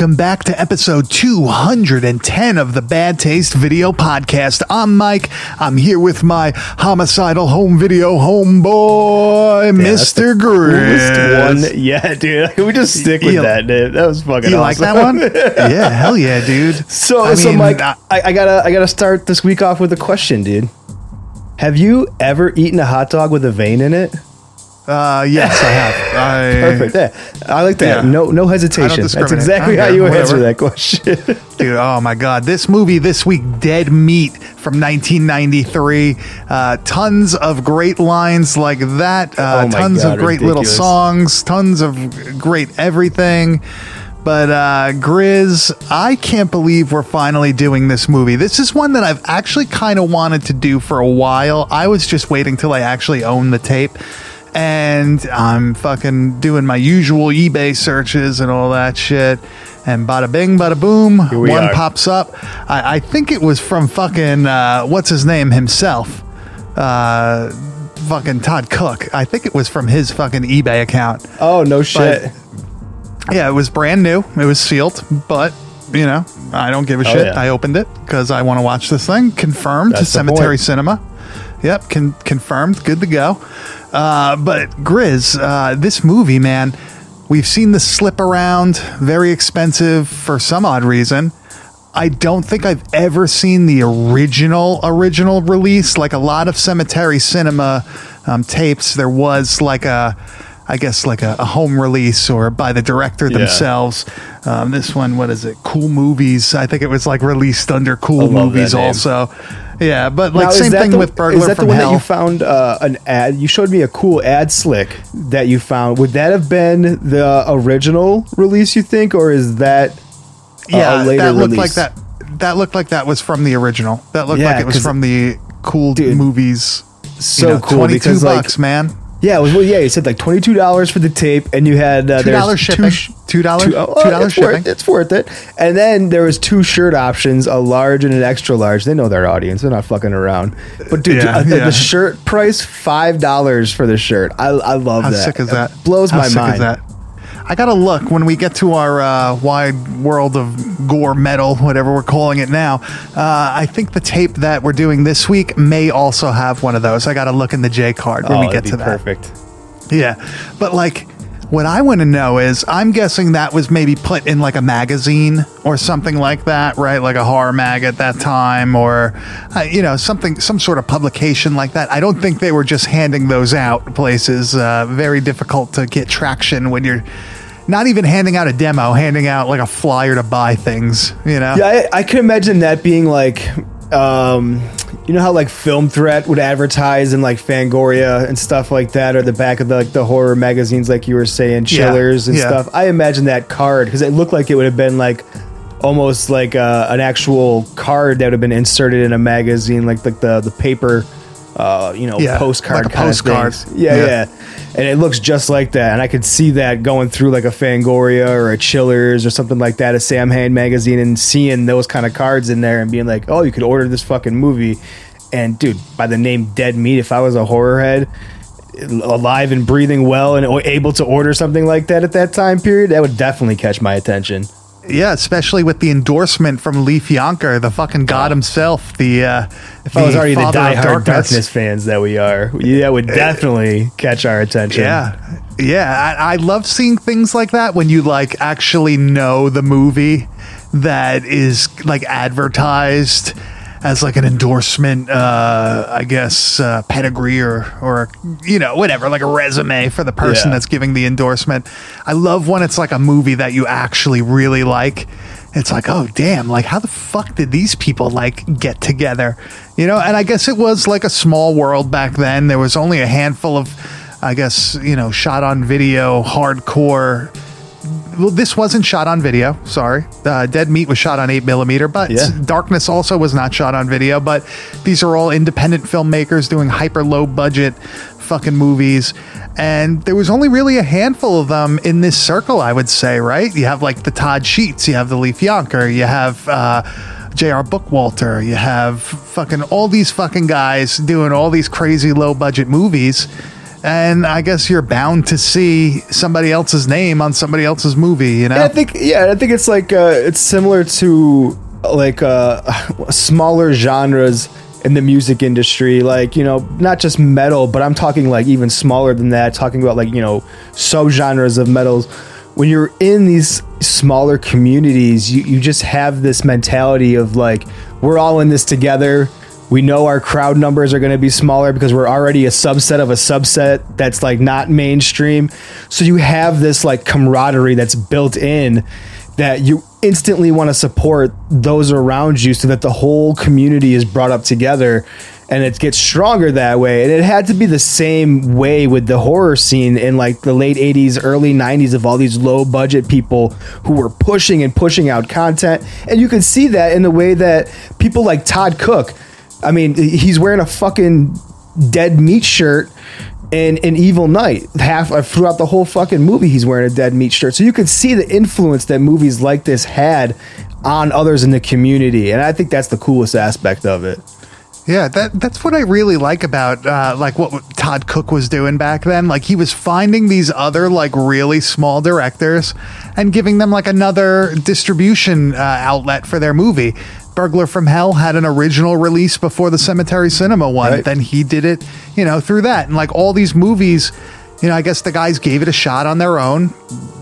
Welcome back to episode 210 of the Bad Taste Video Podcast. I'm Mike. I'm here with my homicidal home video homeboy, the Mr. Grizz. one. Yeah, dude. Can we just stick with You- that, dude? That was fucking awesome. You awesome. like that one? yeah, hell yeah, dude. so, I so mean, Mike, I- I, I gotta, I gotta start this week off with a question, dude. Have you ever eaten a hot dog with a vein in it? Uh, yes, I have. I, Perfect. Yeah, I like that. Yeah. No, no hesitation. That's exactly how you whatever. answer that question. Dude, oh my God. This movie this week, Dead Meat from 1993. Uh, tons of great lines like that. Uh, Oh my tons God, of great little songs. Tons of great everything. But uh, Grizz, I can't believe we're finally doing this movie. This is one that I've actually kind of wanted to do for a while. I was just waiting till I actually own the tape. And I'm fucking doing my usual eBay searches and all that shit. And bada bing, bada boom, one are. pops up. I, I think it was from fucking, uh, what's his name himself? Uh, fucking Todd Cook. I think it was from his fucking eBay account. oh no shit. Yeah, it was brand new. It was sealed, but you know, I don't give a Oh, shit. yeah. I opened it because I want to watch this thing. Confirmed That's to Cemetery. Cinema. Yep, con- confirmed. Good to go. Uh, but Grizz, uh, this movie, man, we've seen the slip around. Very expensive for some odd reason. I don't think I've ever seen the original original release. Like a lot of Cemetery Cinema um, tapes, there was like a, I guess like a, a home release or by the director Yeah. themselves. Um, this one, what is it? Cool Movies. I think it was like released under Cool Movies also. Yeah, but like Now, same thing the- with Burglar Is that the one Hell. that you found uh, an ad? You showed me a cool ad slick that you found. Would that have been the original release? You think, or is that a- yeah, that looked release? like that. That looked like that was from the original. That looked Yeah, like it was from the Cool Dude, Movies. So you know, cool because like bucks, man. Yeah, it was, well, yeah. You said like twenty two dollars for the tape, and you had uh, two dollars shipping. Two dollars. two- oh, Two dollars it's shipping. Worth, it's worth it. And then there was two shirt options, a large and an extra large. They know their audience; they're not fucking around. But dude, Yeah, uh, the, yeah. the shirt price five dollars for the shirt. I, I love How that. sick is It that? blows How my sick mind. I gotta look when we get to our uh, wide world of gore metal, whatever we're calling it now. Uh, I think the tape that we're doing this week may also have one of those. I gotta look in the J card when Oh, we get to be that. perfect. Yeah, but like, what I want to know is, I'm guessing that was maybe put in like a magazine or something like that, right? Like a horror mag at that time, or uh, you know, something, some sort of publication like that. I don't think they were just handing those out places. Uh, very difficult to get traction when you're not even handing out a demo, handing out like a flyer to buy things. You know? Yeah, I, I can imagine that being like, um, you know how like Film Threat would advertise in like Fangoria and stuff like that, or the back of the like the horror magazines, like you were saying, Yeah, Chillers and yeah. stuff. I imagine that card because it looked like it would have been like almost like uh, an actual card that would have been inserted in a magazine, like like the the paper. Uh, you know, Yeah, postcard like postcard. Yeah, Yeah. yeah, and it looks just like that. And I could see that going through like a Fangoria or a Chillers or something like that, a Samhain magazine, and seeing those kind of cards in there and being like, oh, you could order this fucking movie. And dude, by the name Dead Meat, if I was a horror head, alive and breathing well and able to order something like that at that time period, that would definitely catch my attention. Yeah, especially with the endorsement from Leif Jonker, the fucking god himself. The uh, If I was already the diehard darkness. fans that we are, that would definitely catch our attention. Yeah, yeah. I, I love seeing things like that when you like actually know the movie that is like advertised as like an endorsement, uh, I guess, uh, pedigree or or you know whatever, like a resume for the person Yeah. that's giving the endorsement. I love when it's like a movie that you actually really like. It's like, oh damn, like how the fuck did these people like get together? You know, and I guess it was like a small world back then. There was only a handful of I guess, you know, shot on video hardcore well, this wasn't shot on video. Sorry, uh, Dead Meat was shot on eight millimeter, but Yeah. Darkness also was not shot on video. But these are all independent filmmakers doing hyper low budget fucking movies, and there was only really a handful of them in this circle. I would say, right? You have like the Todd Sheets, you have the Leif Jonker, you have. Uh, J.R. Bookwalter, you have fucking all these fucking guys doing all these crazy low budget movies, and I guess you're bound to see somebody else's name on somebody else's movie, you know? I think yeah, I think it's like uh, it's similar to like uh, smaller genres in the music industry, like you know, not just metal, but I'm talking like even smaller than that. Talking about like you know subgenres of metals. When you're in these smaller communities, you, you just have this mentality of like we're all in this together. We know our crowd numbers are going to be smaller because we're already a subset of a subset that's like not mainstream. So you have this like camaraderie that's built in that you instantly want to support those around you so that the whole community is brought up together and it gets stronger that way. And it had to be the same way with the horror scene in like the late 80s, early 90s of all these low budget people who were pushing and pushing out content. And you can see that in the way that people like Todd Cook, I mean, he's wearing a fucking dead meat shirt and an evil night half uh, throughout the whole fucking movie he's wearing a dead meat shirt so you could see the influence that movies like this had on others in the community and i think that's the coolest aspect of it Yeah, that that's what I really like about uh, like what Todd Cook was doing back then. Like he was finding these other like really small directors and giving them like another distribution uh, outlet for their movie. Burglar from Hell had an original release before the Cemetery Cinema one. Right. Then he did it, you know, through that. And like all these movies, you know, I guess the guys gave it a shot on their own.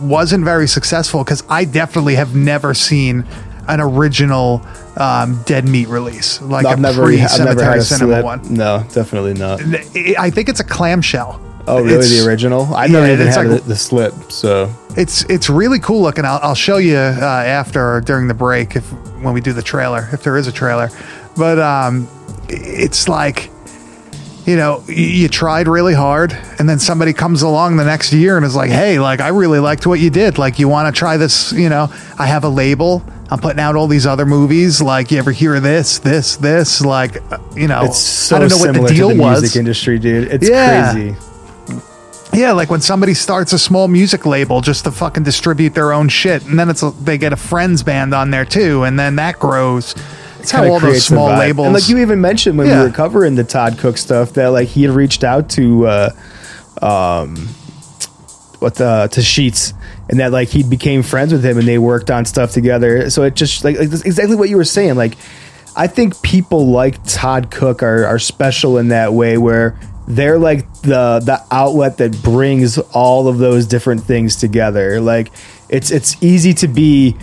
Wasn't very successful because I definitely have never seen an original um, Dead Meat release like i've a never, pre Cemetery Cinema one. no definitely not I think it's a clamshell. Oh really It's- the original i yeah, never even had like- the, the slip so It's it's really cool looking. I'll, I'll show you uh, after or during the break if when we do the trailer, if there is a trailer. But um, it's like you know you tried really hard, and then somebody comes along the next year and is like, "Hey, like I really liked what you did. Like you want to try this? You know, I have a label." I'm putting out all these other movies. Like, you ever hear this, this, this? Like, uh, you know, it's so I don't know what the deal the was. music industry dude it's Yeah. crazy Yeah, like when somebody starts a small music label just to fucking distribute their own shit, and then it's a, they get a friends band on there too, and then that grows. It's how all those small labels. And like you even mentioned when Yeah. we were covering the Todd Cook stuff that like he had reached out to uh um what the to Sheets and that like he became friends with him and they worked on stuff together. So it just like, like that's exactly what you were saying. Like I think people like Todd Cook are are special in that way where they're like the the outlet that brings all of those different things together. Like it's it's easy to be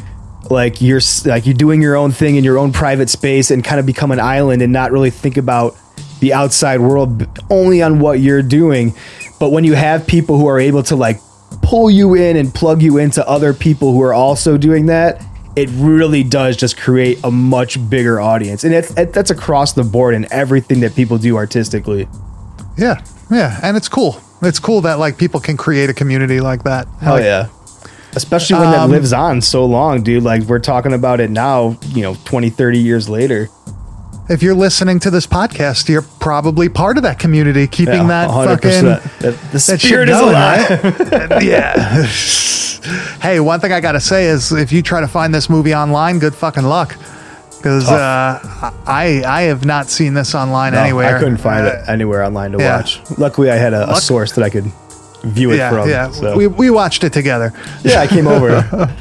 like you're like you're doing your own thing in your own private space and kind of become an island and not really think about the outside world only on what you're doing. But when you have people who are able to like pull you in and plug you into other people who are also doing that it really does just create a much bigger audience. And it's, it, that's across the board in everything that people do artistically yeah, yeah, and it's cool. It's cool that like people can create a community like that. Hell Like, yeah. Especially when that Um, lives on so long, dude. Like we're talking about it now, you know, 20, 30 years later. If you're listening to this podcast, you're probably part of that community, keeping that fucking That, the that spirit is going, alive. right? yeah. hey, one thing I gotta say is if you try to find this movie online, good fucking luck. Because uh, I I have not seen this online No, anywhere. I couldn't find Uh, it anywhere online to yeah. watch. Luckily, I had a, a Luck- source that I could view it Yeah, from. yeah. So. We, we watched it together. yeah, I came over.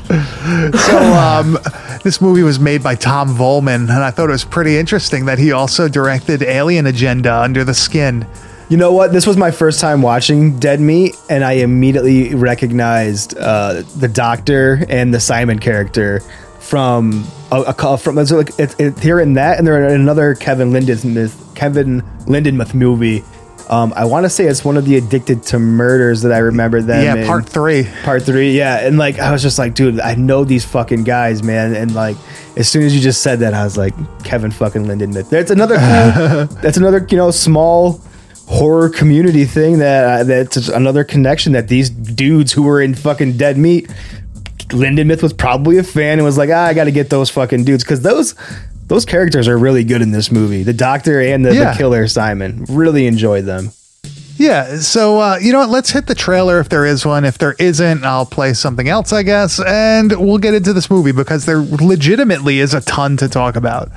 So um, this movie was made by Tom Volman, and I thought it was pretty interesting that he also directed Alien Agenda Under the Skin. you know what? This was my first time watching Dead Meat, and I immediately recognized uh, the Doctor and the Simon character from a, a call from it's like it's it, here and that, and they're in another Kevin Lindenmuth Kevin Lindenmuth movie. Um, I want to say it's one of the Addicted to Murders that I remember them. yeah, in. part three. Part three, yeah, and like I was just like, dude, I know these fucking guys, man, and like as soon as you just said that, I was like, Kevin fucking Lindenmuth. That's another that's another you know small horror community thing that uh, that's another connection that these dudes who were in fucking Dead Meat Lindenmuth was probably a fan and was like, ah, I got to get those fucking dudes because those those characters are really good in this movie. The Doctor and the, Yeah. the Killer Simon really enjoyed them. Yeah, so uh, you know what? Let's hit the trailer if there is one. If there isn't, I'll play something else, I guess, and we'll get into this movie because there legitimately is a ton to talk about.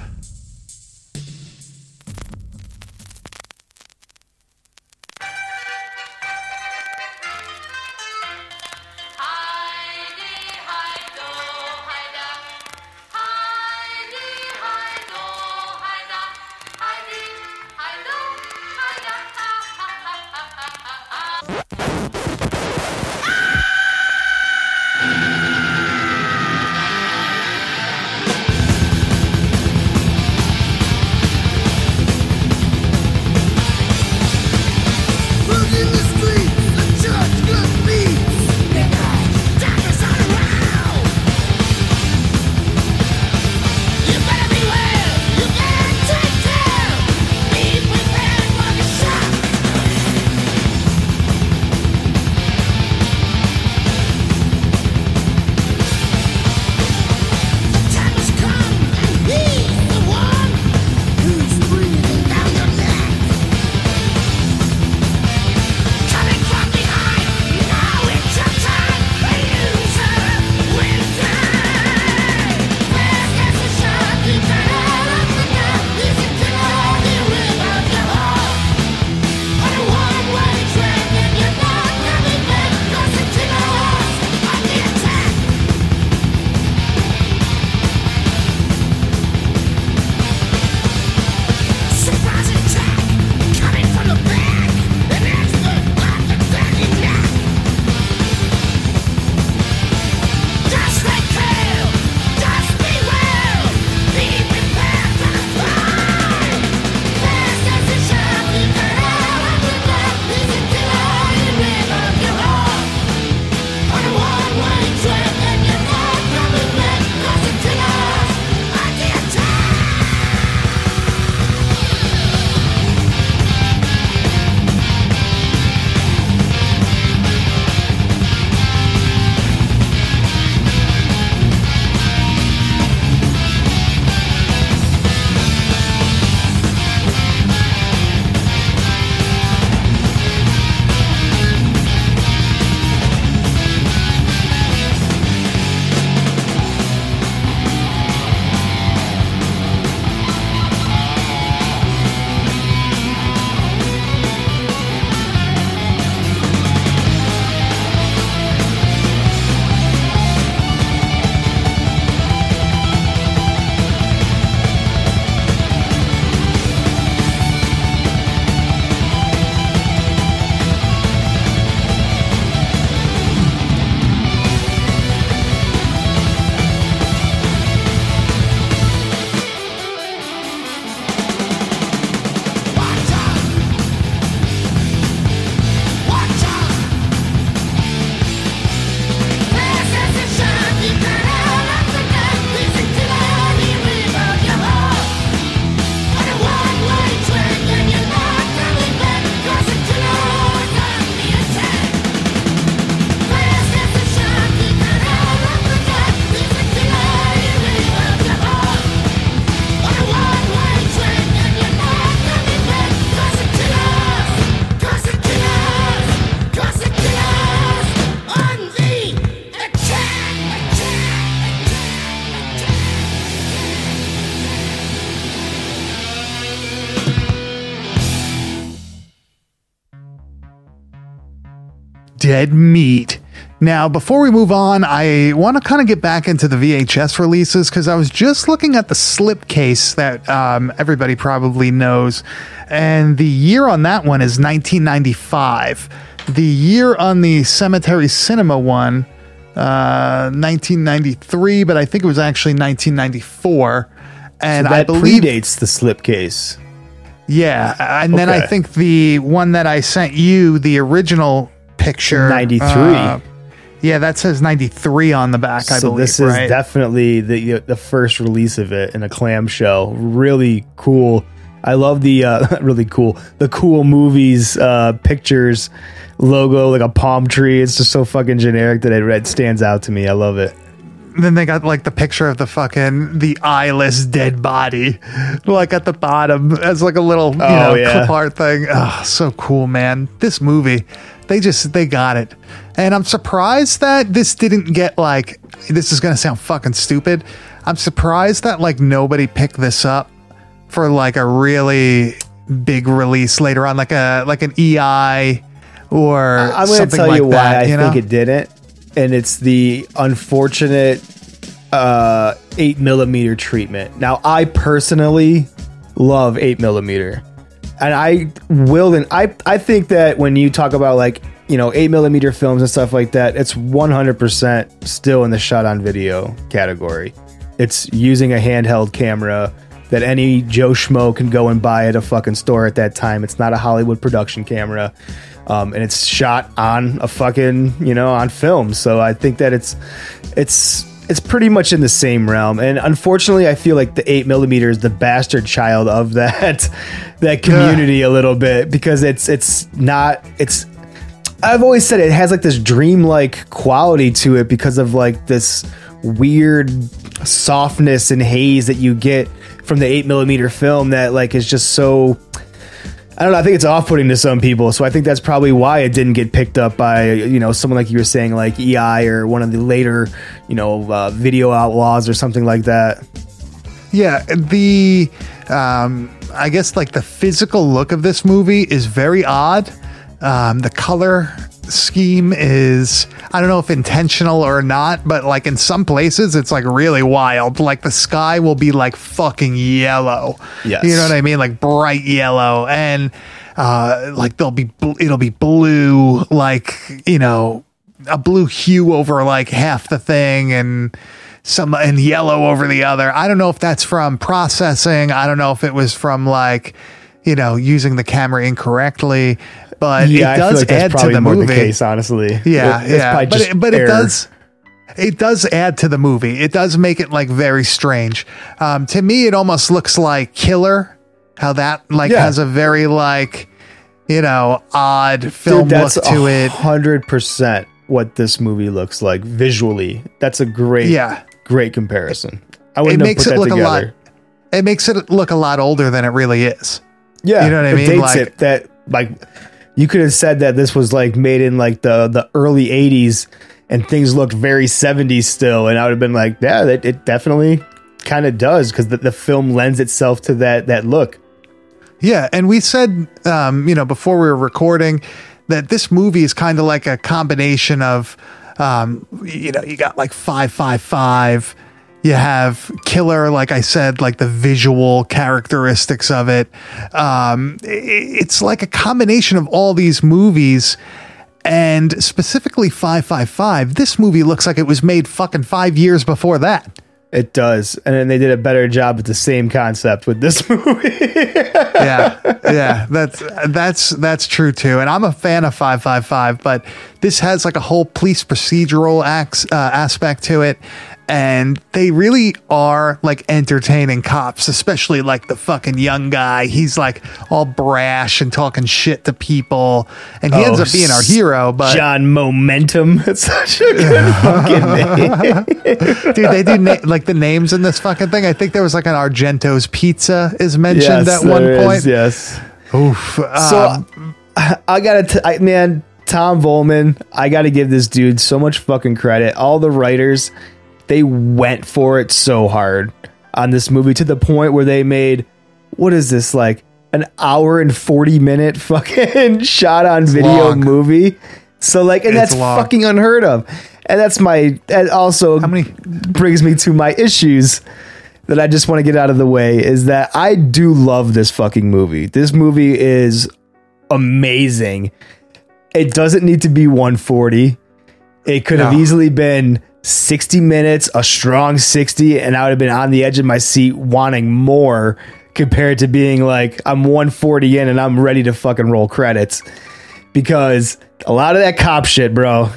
Dead Meat. Now, before we move on, I want to kind of get back into the VHS releases because I was just looking at the slipcase that um, everybody probably knows, and the year on that one is 1995. The year on the Cemetery Cinema one, uh, 1993, but I think it was actually 1994. And that I believe predates the slipcase. yeah, and then I think the one that I sent you, the original picture, 93. uh, yeah, that says ninety three on the back. I so believe. this is right? definitely the the first release of it in a clamshell. Really cool I love the uh, really cool the cool movies uh, pictures logo like a palm tree. It's just so fucking generic that it stands out to me. I love it. Then they got like the picture of the fucking the eyeless dead body, like at the bottom as like a little you Oh, know yeah. clip art thing. Oh, so cool, man! This movie, they just they got it, and I'm surprised that this didn't get like. This is gonna sound fucking stupid. I'm surprised that like nobody picked this up for like a really big release later on, like a like an EI or I'm something tell like you why that. I you think it didn't, and it's the unfortunate uh, eight millimeter treatment. Now, I personally love eight millimeter, and I will. And I I think that when you talk about like you know eight millimeter films and stuff like that, it's 100 percent still in the shot on video category. It's using a handheld camera that any Joe Schmo can go and buy at a fucking store at that time. It's not a Hollywood production camera. Um, and it's shot on a fucking, you know, on film. So I think that it's, it's, it's pretty much in the same realm. And unfortunately, I feel like the eight millimeter is the bastard child of that, that community a little bit because it's, it's not, it's, I've always said it has like this dreamlike quality to it because of like this weird softness and haze that you get from the eight millimeter film that like is just so. I don't know. I think it's off-putting to some people, so I think that's probably why it didn't get picked up by you know someone like you were saying, like EI or one of the later you know uh, video outlaws or something like that. Yeah, the um, I guess like the physical look of this movie is very odd. Um, the color scheme is I don't know if intentional or not, but like in some places it's like really wild. Like the sky will be like fucking yellow. Yes. you know what I mean, like bright yellow, and uh, like there'll be bl- it'll be blue, like you know a blue hue over like half the thing and some and yellow over the other. I don't know if that's from processing. I don't know if it was from like, you know, using the camera incorrectly, but Yeah, it does like add to the movie. the case, honestly. Yeah, It- yeah, but it, but it does. It does add to the movie. It does make it like very strange. Um, to me, it almost looks like Killer. How that like Yeah. has a very like, you know, odd film Dude, look to it. Hundred percent what this movie looks like visually. That's a great, Yeah. great comparison. I It wouldn't have makes it look a lot. It makes it look a lot older than it really is. Yeah, You know what I mean? Dates Like- it that like you could have said that this was like made in like the the early '80s and things looked very '70s still, and I would have been like, yeah, it, it definitely kind of does because the, the film lends itself to that that look. Yeah, and we said, um, you know, before we were recording, that this movie is kind of like a combination of, um, you know, you got like five five five, you have Killer, like I said, like the visual characteristics of it. Um, it's like a combination of all these movies. And specifically 555, this movie looks like it was made fucking five years before that. It does, and then they did a better job with the same concept with this movie. yeah, yeah, that's that's that's true too. And I'm a fan of five five five, but this has like a whole police procedural acts, uh, aspect to it, and they really are like entertaining cops, especially like the fucking young guy. He's like all brash and talking shit to people, and he ends Oh, up being our hero. But John Momentum. It's such a good fucking name. dude, they do na- like the names in this fucking thing. I think there was like an Argento's Pizza is mentioned Yes, at one there is, point. yes. Oof. So um, I gotta, t- I, man, Tom Volman, I gotta give this dude so much fucking credit. All the writers, they went for it so hard on this movie to the point where they made, what is this, like an hour and 40 minute fucking shot on video long. movie? So, like, and It's that's long. fucking unheard of. And that's my, that also How many- brings me to my issues that I just want to get out of the way is that I do love this fucking movie. This movie is amazing. It doesn't need to be 140. It could have easily been 60 minutes, a strong 60, and I would have been on the edge of my seat wanting more compared to being like, I'm 140 in and I'm ready to fucking roll credits. Because a lot of that cop shit, bro.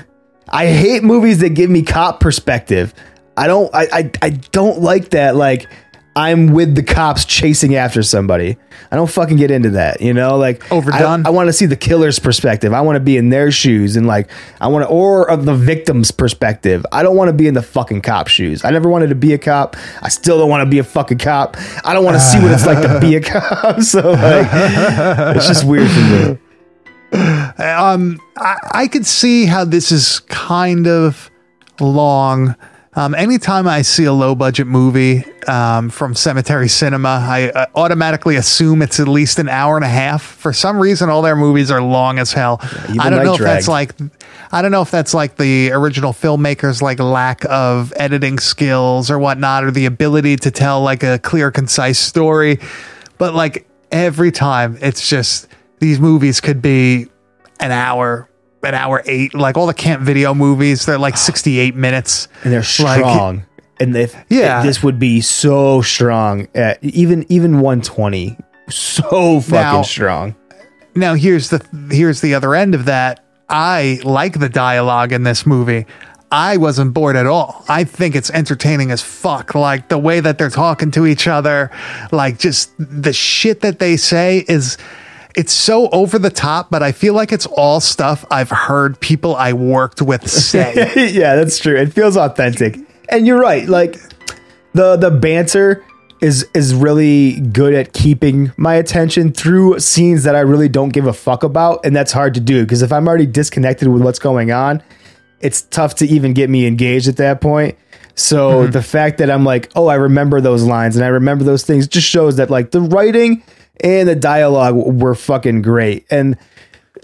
I hate movies that give me cop perspective. I don't I I, I don't like that. Like I'm with the cops chasing after somebody. I don't fucking get into that, you know. Like Overdone. I, I want to see the killer's perspective. I want to be in their shoes and like I want to, or of the victim's perspective. I don't want to be in the fucking cop shoes. I never wanted to be a cop. I still don't want to be a fucking cop. I don't want to see what it's like to be a cop. So like, it's just weird for me. Um, I, I could see how this is kind of long. Um, anytime I see a low budget movie um, from Cemetery Cinema, I uh, automatically assume it's at least an hour and a half. For some reason, all their movies are long as hell. even I don't know if that's like, I don't know if that's like the original filmmakers' like lack of editing skills or whatnot, or the ability to tell like a clear, concise story. But like every time, it's just these movies could be an hour, an hour eight. Like all the camp video movies, they're like sixty-eight minutes, and they're Like- strong. and if Yeah. this would be so strong, at even even 120, so fucking Now- strong. Now here's the here's the other end of that. I like the dialogue in this movie. I wasn't bored at all. I think it's entertaining as fuck. Like the way that they're talking to each other, like just the shit that they say is it's so over the top, but I feel like it's all stuff I've heard people I worked with say. yeah, that's true. It feels authentic. And you're right. Like the the banter is is really good at keeping my attention through scenes that I really don't give a fuck about, and that's hard to do because if I'm already disconnected with what's going on, it's tough to even get me engaged at that point. So hmm. the fact that I'm like, oh, I remember those lines and I remember those things just shows that like the writing and the dialogue were fucking great. And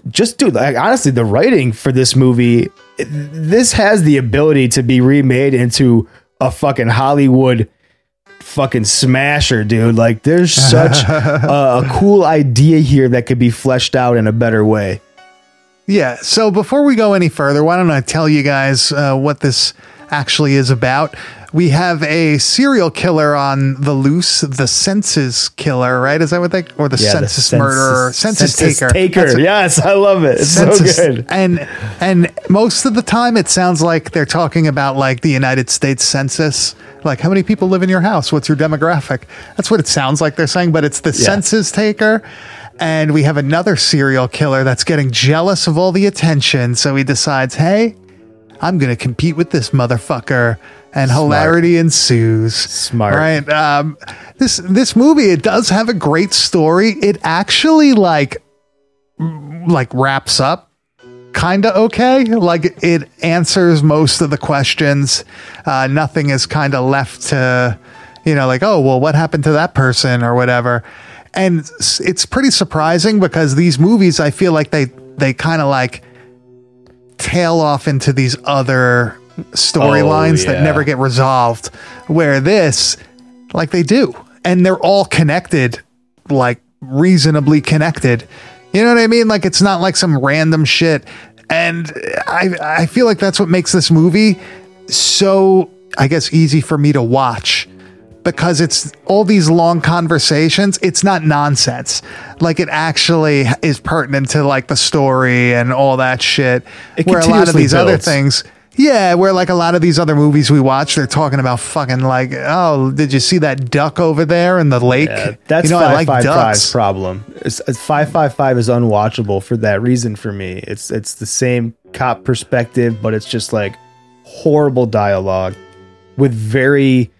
just dude, like honestly, the writing for this movie, this has the ability to be remade into a fucking Hollywood fucking smasher, dude. Like there's such a, a cool idea here that could be fleshed out in a better way. Yeah. So before we go any further, why don't I tell you guys uh, what this actually is about? We have a serial killer on the loose, the census killer, right? Is that what they or the Yeah, the census, murderer, census, taker? Taker. That's- yes, I love it. It's census- so good. And and most of the time, it sounds like they're talking about like the United States Census. Like how many people live in your house? What's your demographic? That's what it sounds like they're saying. But it's the census taker. And we have another serial killer that's getting jealous of all the attention. So he decides, hey, I'm going to compete with this motherfucker. And hilarity ensues. Smart. Right. Um, this this movie, it does have a great story. It actually like like wraps up kind of okay. Like it answers most of the questions. Uh, nothing is kind of left to, you know, like, oh, well, what happened to that person or whatever. And s- it's pretty surprising because these movies, I feel like they, they kind of like tail off into these other storylines Oh, yeah. that never get resolved. Where this, like they do, and they're all connected, like reasonably connected. You know what I mean? Like it's not like some random shit. And I I feel like that's what makes this movie so I guess easy for me to watch because it's all these long conversations. It's not nonsense. Like it actually is pertinent to like the story and all that shit. It where a lot of these other things yeah, where like a lot of these other movies we watch, they're talking about fucking like, oh, did you see that duck over there in the lake? Yeah, that's you know, I like 555's ducks. problem. It's, it's 555 is unwatchable for that reason for me. It's it's the same cop perspective, but it's just like horrible dialogue with very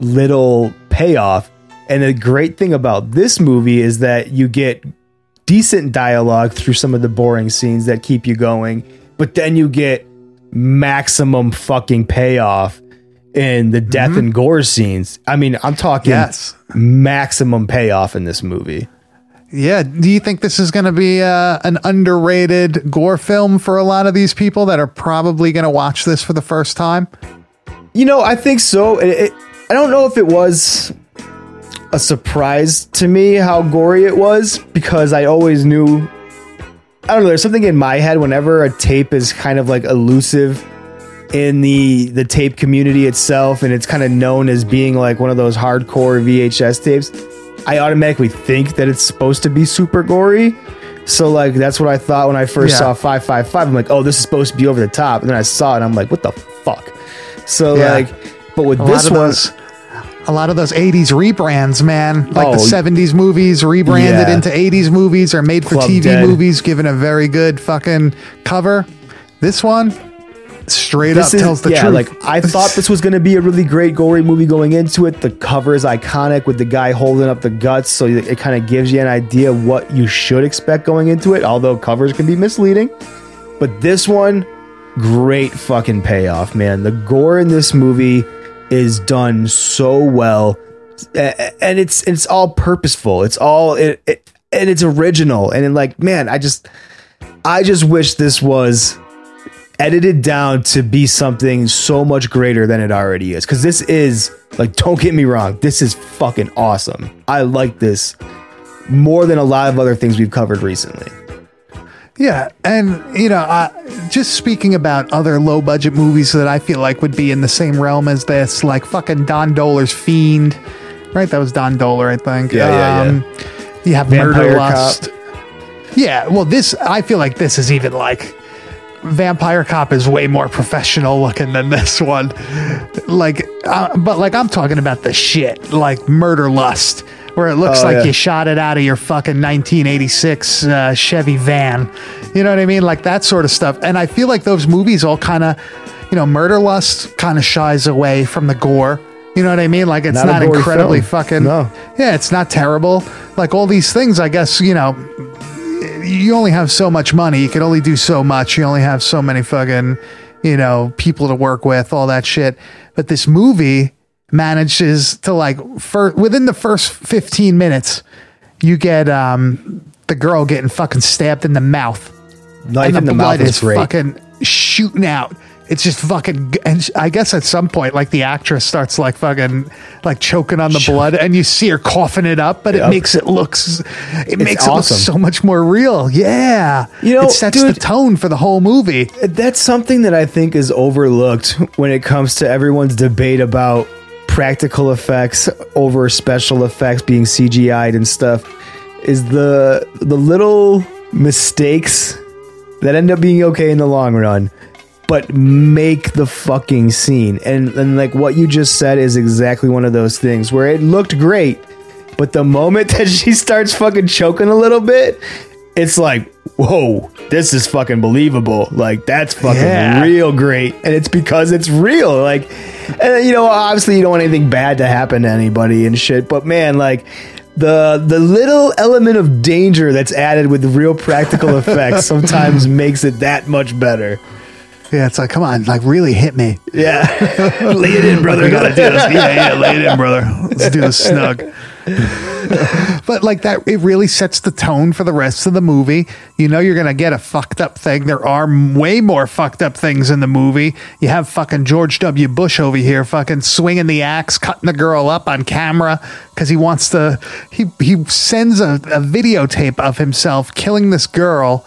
little payoff. And the great thing about this movie is that you get decent dialogue through some of the boring scenes that keep you going, but then you get maximum fucking payoff in the death and gore scenes. I mean, I'm talking Yes. maximum payoff in this movie. Yeah. Do you think this is going to be uh, an underrated gore film for a lot of these people that are probably going to watch this for the first time? You know, I think so. It, it, I don't know if it was a surprise to me how gory it was because I always knew. I don't know. There's something in my head whenever a tape is kind of like elusive in the the tape community itself, and it's kind of known as being like one of those hardcore VHS tapes. I automatically think that it's supposed to be super gory. So like that's what I thought when I first Yeah. saw 555. I'm like, oh, this is supposed to be over the top. And then I saw it and I'm like, what the fuck? So Yeah. like but with A this one those, a lot of those 80s rebrands, man. Like Oh. the 70s movies rebranded Yeah. into 80s movies or made for Club TV Dead. movies, given a very good fucking cover. This one, straight This up is tells the yeah. truth. Like I thought this was going to be a really great gory movie going into it. The cover is iconic with the guy holding up the guts, so it kind of gives you an idea of what you should expect going into it. Although covers can be misleading, but this one, great fucking payoff, man. The gore in this movie is done so well, and it's it's all purposeful. It's all it, it and it's original. And like, man, I just I just wish this was edited down to be something so much greater than it already is. Because this is like, don't get me wrong, this is fucking awesome. I like this more than a lot of other things we've covered recently. Yeah, and you know, uh, just speaking about other low budget movies that I feel like would be in the same realm as this, like fucking Don Dohler's Fiend, right? That was Don Dohler, I think. Yeah, yeah, yeah. yeah. You have Vampire Murder Cop. Lust. Yeah, well, this I feel like this is even like Vampire Cop is way more professional looking than this one. Like, uh, but like I'm talking about the shit, like Murder Lust, where it looks Oh, like yeah. you shot it out of your fucking 1986 uh, Chevy van. You know what I mean? Like that sort of stuff. And I feel like those movies all kind of, you know, Murder Lust kind of shies away from the gore. You know what I mean? Like it's Not not, incredibly film. fucking. No. Yeah, it's not terrible. Like all these things, I guess, you know, you only have so much money. You can only do so much. You only have so many fucking, you know, people to work with, all that shit. But this movie manages to like for within the first 15 minutes, you get um the girl getting fucking stabbed in the mouth. Knife and in the the blood mouth is is great. fucking shooting out. It's just fucking, and I guess at some point, like the actress starts like fucking, like choking on the blood, and you see her coughing it up, but it makes it looks, it makes it look so much more real. Yeah, You know, it sets dude- the tone for the whole movie. That's something that I think is overlooked when it comes to everyone's debate about practical effects over special effects being CGI'd and stuff. Is the the little mistakes that end up being okay in the long run, but make the fucking scene. And and like what you just said is exactly one of those things where it looked great, but the moment that she starts fucking choking a little bit, it's like, whoa, this is fucking believable. Like that's fucking Yeah. real great, and it's because it's real. Like, and you know, obviously you don't want anything bad to happen to anybody and shit, but man, like. The, the little element of danger that's added with real practical effects sometimes makes it that much better. Yeah, it's like, come on, like really hit me. Yeah. Lay it in, brother. Gotta do this. Yeah, yeah, lay it in, brother. Let's do this snug. but like that, it really sets the tone for the rest of the movie. You know, you're gonna get a fucked up thing. There are way more fucked up things in the movie. You have fucking George W. Bush over here, fucking swinging the axe, cutting the girl up on camera because he wants to. He he sends a, a videotape of himself killing this girl,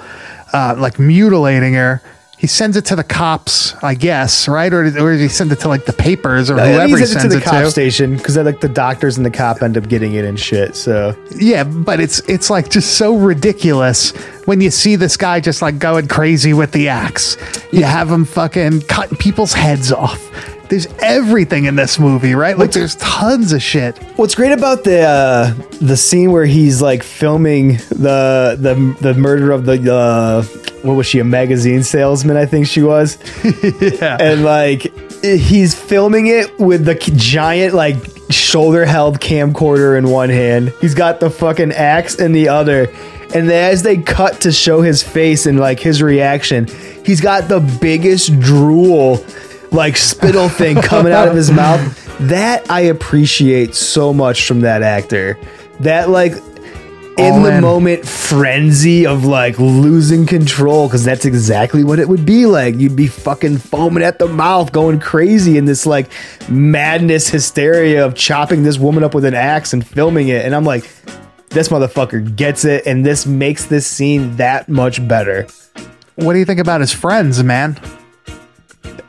uh, like mutilating her. He sends it to the cops, I guess, right? Or, or does he send it to like the papers or whoever he he sends it to sends the it cop to? station because like the doctors and the cop end up getting it and shit. So Yeah, but it's it's like just so ridiculous when you see this guy just like going crazy with the axe. You have him fucking cutting people's heads off. There's everything in this movie, right? Like there's tons of shit. What's great about the uh, the scene where he's like filming the the the murder of the uh, what was she a magazine salesman I think she was Yeah. and like he's filming it with the giant like shoulder held camcorder in one hand he's got the fucking axe in the other and as they cut to show his face and like his reaction he's got the biggest drool like spittle thing coming out of his mouth. That i appreciate so much from that actor. That like in All the in. moment frenzy of like losing control because that's exactly what it would be like. You'd be fucking foaming at the mouth going crazy in this like madness hysteria of chopping this woman up with an axe and filming it. And i'm like this motherfucker gets it and this makes this scene that much better. What do you think about his friends, man?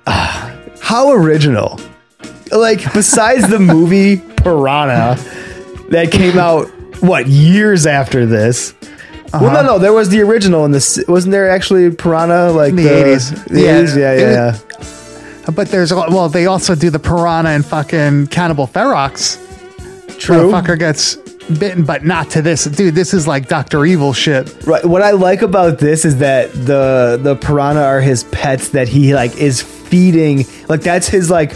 how original like besides the movie piranha that came out what years after this well no uh-huh. no there was the original in this wasn't there actually piranha like the 80s. the Yeah, 80s yeah yeah, was- yeah. But there's well, they also do the piranha and fucking cannibal ferox. True. Motherfucker gets bitten, but not to this. Dude, this is like Doctor Evil shit. Right. What I like about this is that the the piranha are his pets that he like is feeding. Like that's his like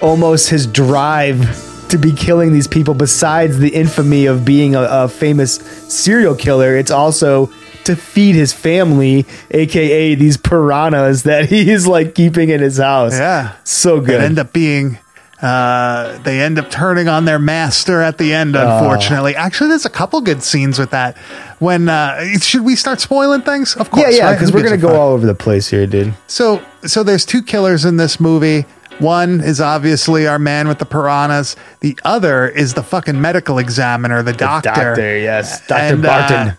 almost his drive to be killing these people. Besides the infamy of being a, a famous serial killer, it's also to feed his family, aka these piranhas that he is like keeping in his house. Yeah. So It good. end up being. Uh, they end up turning on their master at the end. Oh. Unfortunately, actually, there's a couple good scenes with that. When uh, should we start spoiling things? Of course, yeah, right? because Who we're gonna go fuck? all over the place here, dude. So, so there's two killers in this movie. One is obviously our man with the piranhas. The other is the fucking medical examiner, the doctor. Doctor, yes, Doctor And, Barton. uh,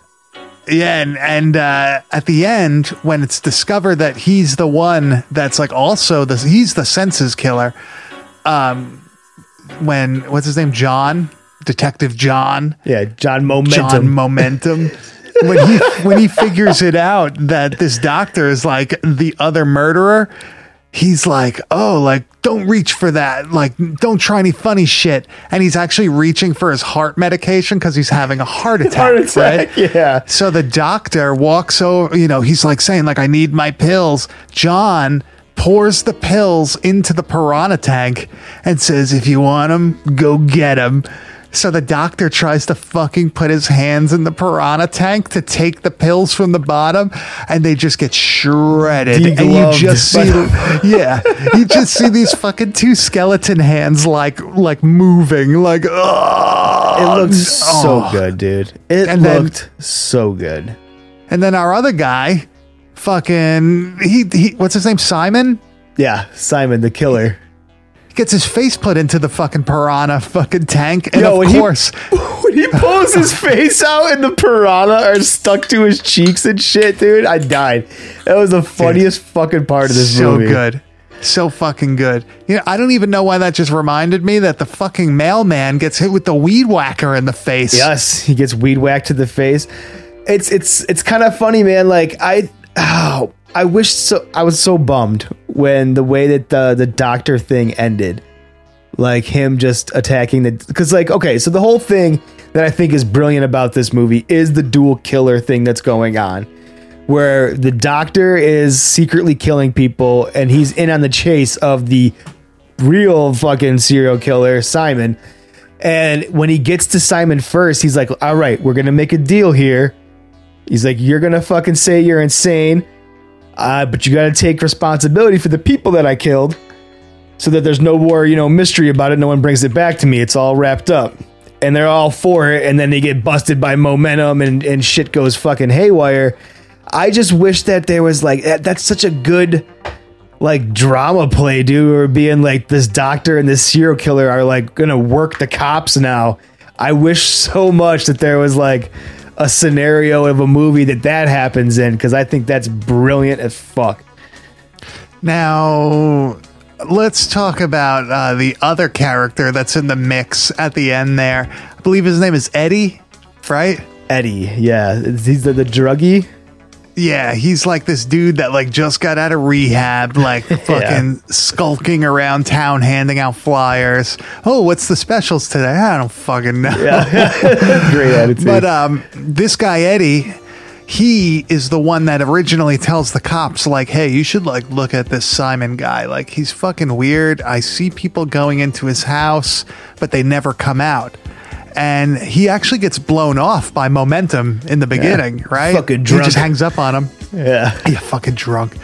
Yeah, and and uh, at the end, when it's discovered that he's the one that's like also the he's the senses killer. Um, when what's his name? John, Detective John. yeah, John Momentum. John Momentum. when he when he figures it out that this doctor is like the other murderer, he's like, "Oh, like don't reach for that. Like don't try any funny shit." And he's actually reaching for his heart medication cuz he's having a heart attack, Heart attack, right? yeah. So the doctor walks over, you know, he's like saying like I need my pills. John pours the pills into the piranha tank and says if you want them, go get them. So the doctor tries to fucking put his hands in the piranha tank to take the pills from the bottom and they just get shredded. And you just see yeah, you just see these fucking two skeleton hands like like moving like oh It looks so good, dude. It And then- looked so good. And then our other guy, fucking he, he what's his name? Simon? Yeah, Simon the killer. Gets his face put into the fucking piranha fucking tank. And Yo, of when he- course, when he pulls his face out and the piranha are stuck to his cheeks and shit, dude, I died. That was the funniest fucking part of this so movie. So good. So fucking good. You know, I don't even know why that just reminded me that the fucking mailman gets hit with the weed whacker in the face. Yes, he gets weed whacked to the face. It's it's it's kind of funny, man. Like I, oh, I wish so. I was so bummed when the way that the the doctor thing ended, like him just attacking the because like okay, so the whole thing that I think is brilliant about this movie is the dual killer thing that's going on. Where the doctor is secretly killing people and he's in on the chase of the real fucking serial killer, Simon. And when he gets to Simon first, he's like, all right, we're to make a deal here. He's like, you're to fucking say you're insane, uh, but you got to take responsibility for the people that I killed so that there's no more, you know, mystery about it. No one brings it back to me. It's all wrapped up. And they're all for it. And then they get busted by momentum and, and shit goes fucking haywire. I just wish that there was like, that, that's such a good like drama play, dude, or being like this doctor and this serial killer are like gonna work the cops now. I wish so much that there was like a scenario of a movie that that happens in because I think that's brilliant as fuck. Now, let's talk about uh, the other character that's in the mix at the end there. I believe his name is Eddie, right? Eddie, yeah, he's the, the druggie. Yeah, he's like this dude that like just got out of rehab, like fucking skulking around town handing out flyers. Oh, what's the specials today? I don't fucking know. Great attitude. But um, this guy Eddie, he is the one that originally tells the cops like, "Hey, you should like look at this Simon guy. Like he's fucking weird. I see people going into his house, but they never come out." And he actually gets blown off by momentum in the beginning, right? Fucking He just hangs up on him. yeah, Yeah, fucking drunk.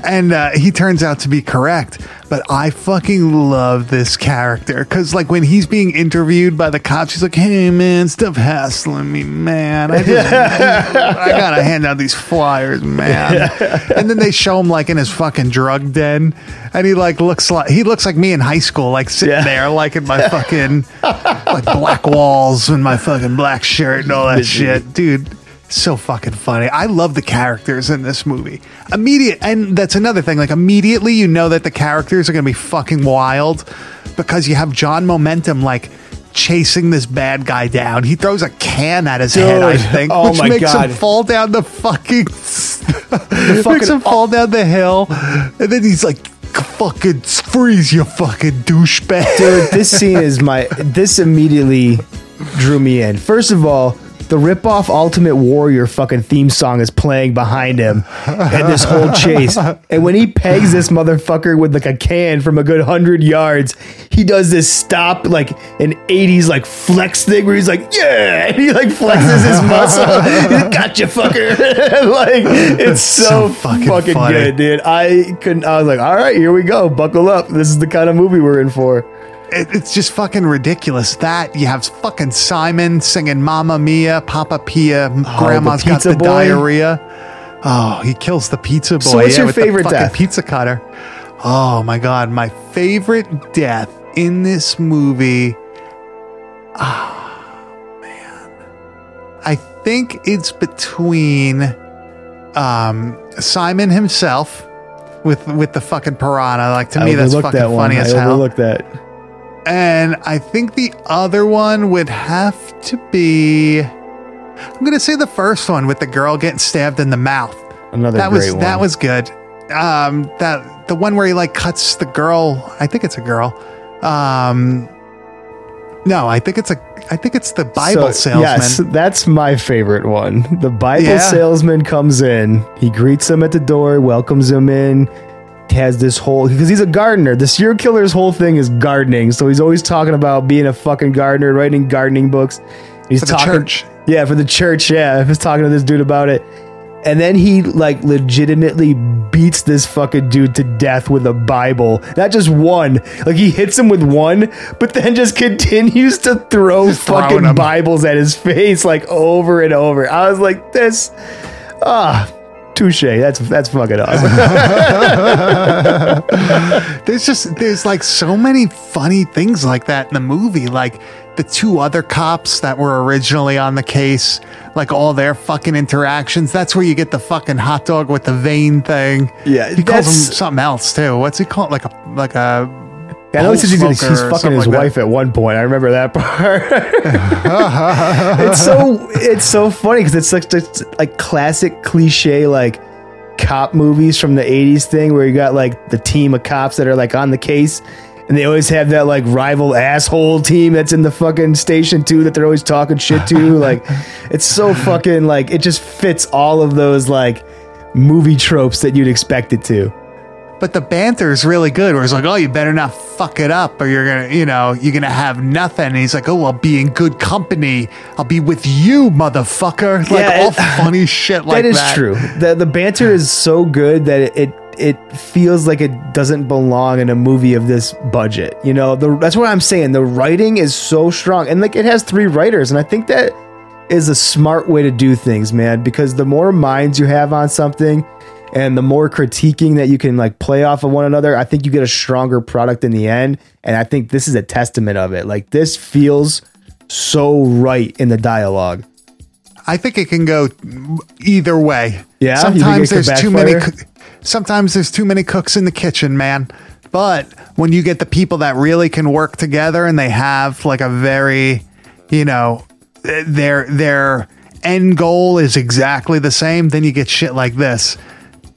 And uh, he turns out to be correct. But I fucking love this character because, like, when he's being interviewed by the cops, he's like, "Hey, man, stop hassling me, man. I just, I gotta hand out these flyers, man." And then they show him like in his fucking drug den, and he like looks like he looks like me in high school, like sitting Yeah. there, like in my fucking like black walls and my fucking black shirt and all that shit, dude. So fucking funny. I love the characters in this movie. Immediate, and that's another thing. Like immediately, you know that the characters are gonna be fucking wild because you have John Momentum like chasing this bad guy down. He throws a can at his head, I think, Oh which my makes God. him fall down the fucking. makes fucking- him fall oh. down the hill, and then he's like fucking freeze, you fucking douchebag. Dude, this scene is my. This immediately drew me in. First of all, the rip-off Ultimate Warrior fucking theme song is playing behind him and this whole chase. And when he pegs this motherfucker with like a can from a good hundred yards, he does this stop like an 80s like flex thing where he's like, yeah, and he like flexes his muscle. He's gotcha, fucker. like it's so, so fucking fucking, funny. good, dude. I couldn't I was like, all right, here we go. Buckle up. This is the kind of movie we're in for. It, it's just fucking ridiculous. That you have fucking Simon singing "Mamma Mia," Papa Pia, Grandma's got the boy. diarrhea. Oh, he kills the pizza boy. So what's yeah, your the favorite fucking death? Pizza cutter. Oh my god, my favorite death in this movie. Ah, man, I think it's between um, Simon himself with with the fucking piranha. Like to I me, that's fucking that one. funny I as hell. overlooked that. And I think the other one would have to be. I'm gonna say the first one with the girl getting stabbed in the mouth. Another that great was one. that was good. Um, that the one where he like cuts the girl. I think it's a girl. Um, no, I think it's a. I think it's the Bible So, salesman. Yes, that's my favorite one. The Bible Yeah. salesman comes in. He greets him at the door, welcomes him in. Has this whole because he's a gardener. The serial killer's whole thing is gardening. So he's always talking about being a fucking gardener, writing gardening books. He's For the talking, church. Yeah, for the church. Yeah, he's talking to this dude about it. And then he like legitimately beats this fucking dude to death with a Bible. Not just one. Like he hits him with one, but then just continues to throw Just fucking. Bibles at his face like over and over. I was like, this ah touche. That's that's fucking awesome. There's just there's like so many funny things like that in the movie. Like the two other cops that were originally on the case, like all their fucking interactions. That's where you get the fucking hot dog with the vein thing. Yeah, he calls him something else too. What's he called? Like a like a. I know he says he's, gonna- he's fucking his like that. wife at one point. I remember that part. it's so it's so funny because it's like like classic cliche like cop movies from the 80s thing where you got like the team of cops that are like on the case and they always have that like rival asshole team that's in the fucking station too that they're always talking shit to like it's so fucking like it just fits all of those like movie tropes that you'd expect it to But the banter is really good. Where it's like, oh, you better not fuck it up, or you're gonna, you know, you're gonna have nothing. And he's like, oh, I'll be in good company. I'll be with you, motherfucker. Like Yeah, all it- funny shit like that that. is true. The the banter is so good that it, it it feels like it doesn't belong in a movie of this budget. You know, the that's what I'm saying. The writing is so strong, and like it has three writers, and I think that is a smart way to do things, man. Because the more minds you have on something, and the more critiquing that you can like play off of one another, I think you get a stronger product in the end. And I think this is a testament of it. Like this feels so right in the dialogue. I think it can go either way. Yeah? Sometimes there's too many. Sometimes there's too many cooks in the kitchen, man. But when you get the people that really can work together and they have like a very, you know, their their end goal is exactly the same, then you get shit like this.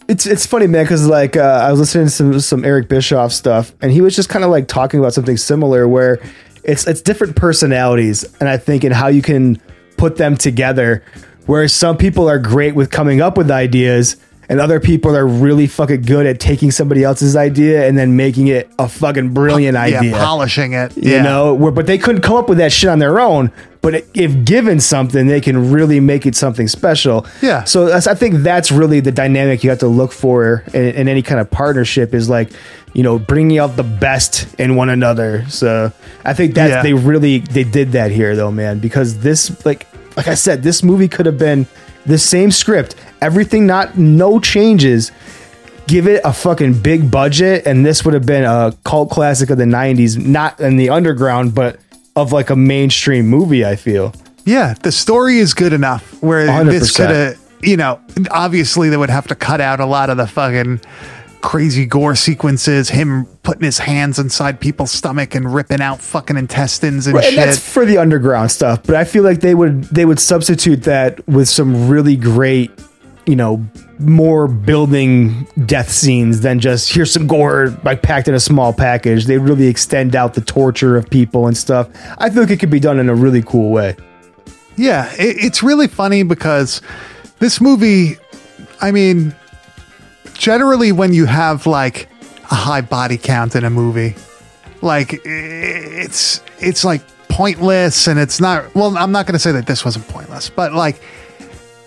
It's it's funny, man, because like uh, I was listening to some some Eric Bischoff stuff, and he was just kind of like talking about something similar, where it's it's different personalities, and I think in how you can put them together. Where some people are great with coming up with ideas, and other people are really fucking good at taking somebody else's idea and then making it a fucking brilliant idea. Yeah, polishing it. you yeah. know, where but they couldn't come up with that shit on their own. But if given something, they can really make it something special. Yeah. So that's, I think that's really the dynamic you have to look for in, in any kind of partnership is like, you know, bringing out the best in one another. So I think that Yeah. they really they did that here though, man, because this like like I said, this movie could have been the same script, everything not no changes give it a fucking big budget and this would have been a cult classic of the 90s not in the underground but of like a mainstream movie i feel Yeah, the story is good enough where this 100%. could have, you know, obviously they would have to cut out a lot of the fucking crazy gore sequences, him putting his hands inside people's stomach and ripping out fucking intestines and and shit. that's for the underground stuff but i feel like they would they would substitute that with some really great you know more building death scenes than just here's some gore like packed in a small package. They really extend out the torture of people and stuff. I feel like it could be done in a really cool way. Yeah, it, it's really funny because this movie, I mean, generally when you have like a high body count in a movie, like it's it's like pointless and it's not well, I'm not going to say that this wasn't pointless, but like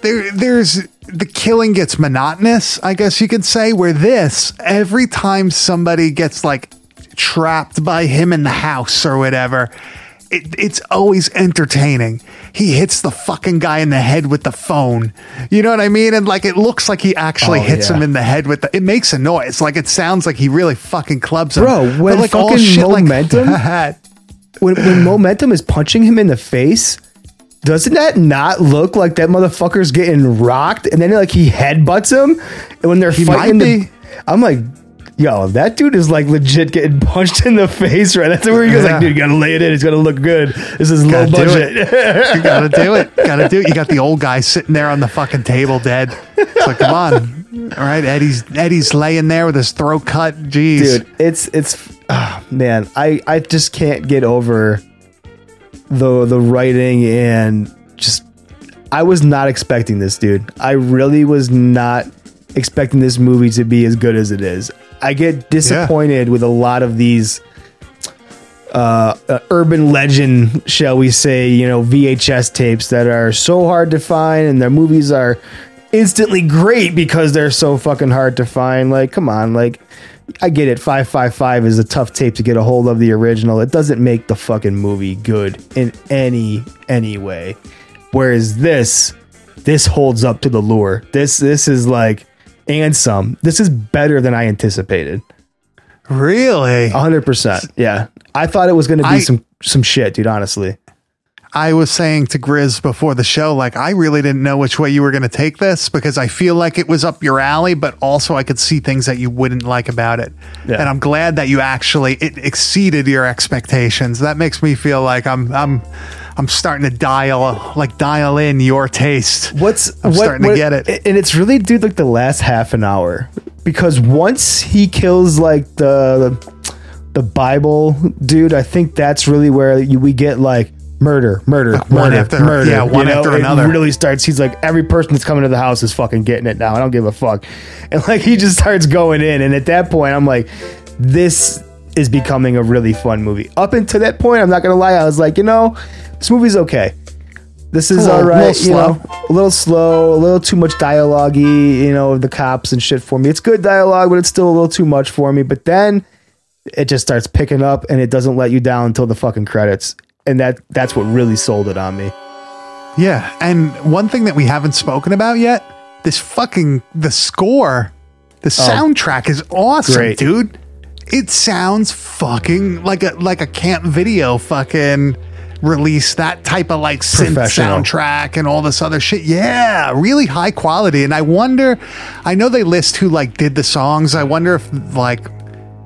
there there's the killing gets monotonous, I guess you could say, where this every time somebody gets like trapped by him in the house or whatever, it, it's always entertaining. He hits the fucking guy in the head with the phone. You know what I mean? And like it looks like he actually Oh, hits yeah. him in the head with the. It makes a noise. Like it sounds like he really fucking clubs him. Bro, when But, like all fucking shit like Momentum- that- When when Momentum is punching him in the face, doesn't that not look like that motherfucker's getting rocked? And then like he headbutts him, and when they're He fighting, the. I'm like. Yo, that dude is like legit getting punched in the face, right? That's where he goes Yeah. like, dude, you gotta lay it in. It's gonna look good. This is low Gotta budget. you gotta do it. Gotta do it. You got the old guy sitting there on the fucking table dead. It's like, come on. All right, Eddie's Eddie's laying there with his throat cut. Jeez. dude it's it's ah, man i i just can't get over the the writing and just i was not expecting this dude. I really was not expecting this movie to be as good as it is. I get disappointed with a lot of these uh, uh, urban legend, shall we say, you know, VHS tapes that are so hard to find, and their movies are instantly great because they're so fucking hard to find. Like, come on, like, I get it. Five five five is a tough tape to get a hold of the original. It doesn't make the fucking movie good in any any way. Whereas this, this holds up to the lure. This this is like and some. This is better than I anticipated. Really? hundred percent. Yeah, I thought it was going to be I- some some shit, dude. Honestly, I was saying to Grizz before the show, like, I really didn't know which way you were going to take this because I feel like it was up your alley, but also I could see things that you wouldn't like about it. Yeah. And I'm glad that you actually, it exceeded your expectations. That makes me feel like I'm, I'm, I'm starting to dial, like, dial in your taste. what's I'm what- starting to get it. and it's really dude like the last half an hour because once he kills like the the Bible dude, I think that's really where you, we get like. Murder, murder, one murder, after- murder. yeah, one after it another. really starts. He's like, every person that's coming to the house is fucking getting it now. I don't give a fuck. And like, he just starts going in. And at that point, I'm like, this is becoming a really fun movie. Up until that point, I'm not gonna lie, I was like, you know, this movie's okay. This is all right. You know, a little slow, a little too much dialogue you know, the cops and shit for me. It's good dialogue, but it's still a little too much for me. But then it just starts picking up and it doesn't let you down until the fucking credits. And that that's what really sold it on me. Yeah. And one thing that we haven't spoken about yet, this fucking, the score, the oh. soundtrack is awesome, Oh. Great. dude. It sounds fucking like a, like a camp video fucking release that type of like synth Professional. soundtrack and all this other shit. Yeah, really high quality. And I wonder, I know they list who like did the songs. I wonder if like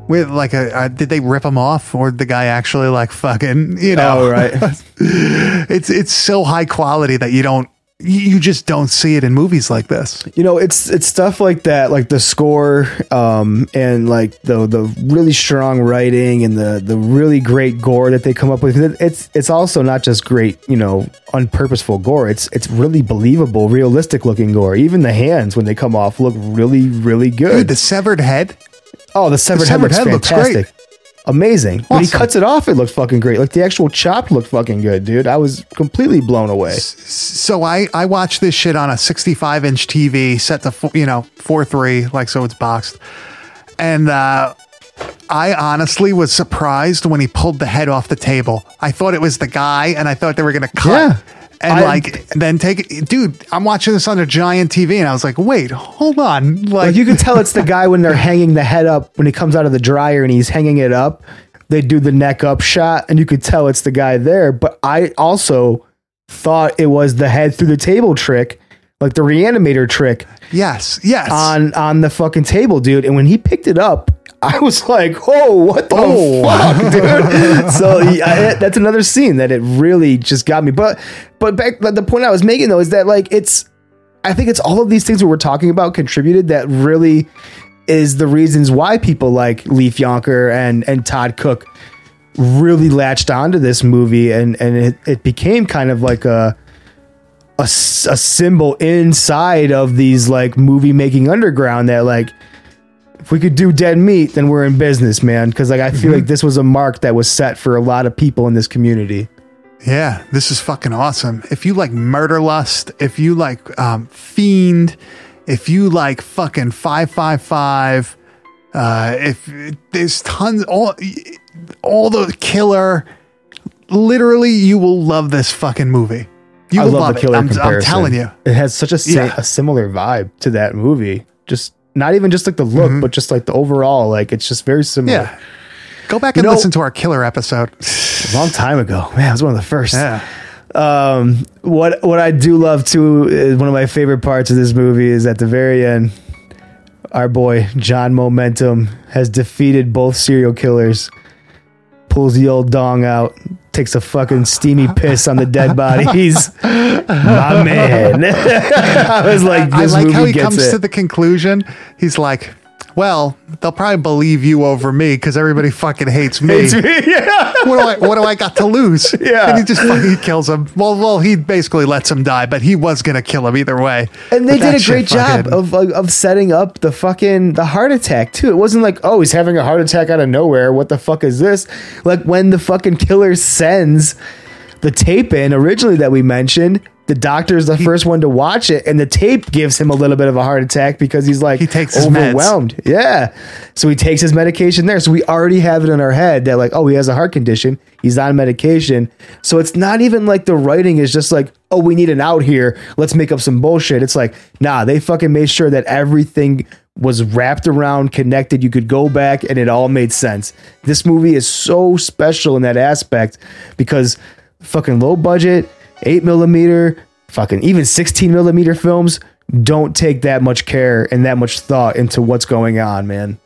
with like a, uh, did they rip them off or the guy actually like fucking you know? Oh, right. it's it's so high quality that you don't you just don't see it in movies like this. You know, it's it's stuff like that, like the score, um, and like the the really strong writing and the the really great gore that they come up with. It's it's also not just great, you know, unpurposeful gore. It's it's really believable, realistic looking gore. Even the hands when they come off look really really Dude, good. the severed head. Oh, the severed, severed head head looks looks great. Amazing. When he cuts it off, it looked fucking great. Like the actual chop looked fucking good, dude. I was completely blown away. So I I watched this shit on a 65 inch TV set to you know four three like so it's boxed, and uh, I honestly was surprised when he pulled the head off the table. I thought it was the guy, and I thought they were gonna cut. Yeah. And I- like then take it, dude. I'm watching this on a giant TV, and I was like, "Wait, hold on!" Like, Like you can tell it's the guy when they're hanging the head up when he comes out of the dryer and he's hanging it up. They do the neck up shot and you could tell it's the guy there. But I also thought it was the head through the table trick, like the reanimator trick yes, yes. on on the fucking table, dude. And when he picked it up, I was like, "Oh, what the Oh. fuck, dude!" so yeah, that's another scene that it really just got me. But but back but the point I was making though is that like it's I think it's all of these things that we're talking about contributed that really is the reasons why people like Leif Jonker and and Todd Cook really latched onto this movie and and it, it became kind of like a a symbol inside of these like movie making underground that like if we could do dead meat then we're in business man because like i feel like this was a mark that was set for a lot of people in this community Yeah, this is fucking awesome. If you like Murder Lust, if you like um, Fiend, if you like fucking 555, uh, if there's tons, all, all the killer, literally, you will love this fucking movie. You I will love love the it. killer I'm, I'm telling you. it has such a, sa- Yeah. a similar vibe to that movie just not even just like the look but just like the overall like it's just very similar Mm-hmm. Yeah. Go back and You know- listen to our killer episode. a long time ago man it was one of the first Yeah. um what what i do love too is one of my favorite parts of this movie is at the very end our boy john momentum has defeated both serial killers pulls the old dong out takes a fucking steamy piss on the dead bodies my man i was like I this like how he gets comes it. to the conclusion. He's like, well, they'll probably believe you over me because everybody fucking hates me. It's me, yeah. what do I what do I got to lose? Yeah. And he just fucking he kills him. Well, well, he basically lets him die, but he was gonna kill him either way. And they But did a great job fucking- of of of setting up the fucking the heart attack too. It wasn't like, oh, he's having a heart attack out of nowhere. What the fuck is this? Like when the fucking killer sends the tape in originally that we mentioned, the doctor is the first one to watch it, and the tape gives him a little bit of a heart attack because he's like He takes overwhelmed. Yeah. So he takes his medication there. So we already have it in our head that like, oh, he has a heart condition. He's on medication. So it's not even like the writing is just like, oh, we need an out here. Let's make up some bullshit. It's like, nah, they fucking made sure that everything was wrapped around, connected. You could go back and it all made sense. This movie is so special in that aspect because fucking low budget, eight millimeter, fucking even 16 millimeter films don't take that much care and that much thought into what's going on, man.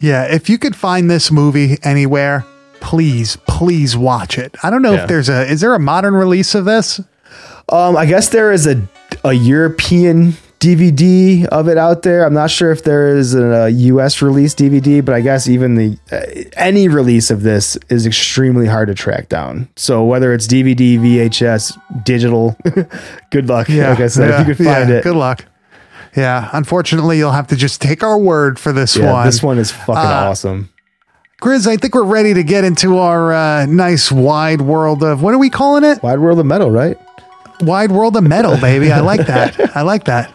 Yeah, if you could find this movie anywhere, please, please watch it. I don't know Yeah. if there's a is there a modern release of this? Um, I guess there is a a European DVD of it out there. I'm not sure if there is a US release DVD, but I guess even the uh, any release of this is extremely hard to track down. So whether it's DVD, VHS, digital, good luck. like I said, if you could find yeah, it. Good luck. Yeah, unfortunately, you'll have to just take our word for this yeah, one. this one is fucking Uh, awesome. Grizz, I think we're ready to get into our uh, nice wide world of what are we calling it? Wide World of Metal, right? Wide world of metal, baby. I like that. I like that.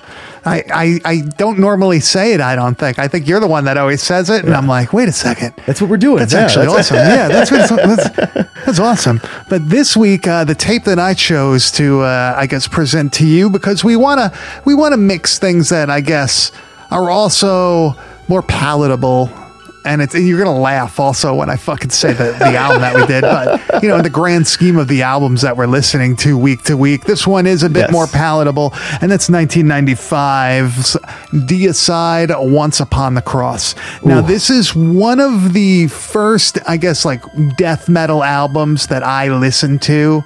I, I, I don't normally say it, I don't think. I think you're the one that always says it, and I'm like, wait a second. That's what we're doing. That's Yeah, actually that's- awesome. Yeah, that's, that's that's awesome. But this week, uh, the tape that I chose to, uh, I guess, present to you because we wanna we wanna mix things that I guess are also more palatable. And it's you're gonna laugh also when I fucking say the, the album that we did, but you know, in the grand scheme of the albums that we're listening to week to week, this one is a bit Yes. more palatable, and that's 1995's Deicide Once Upon the Cross. Now, this is one of the first, I guess, like death metal albums that I listened to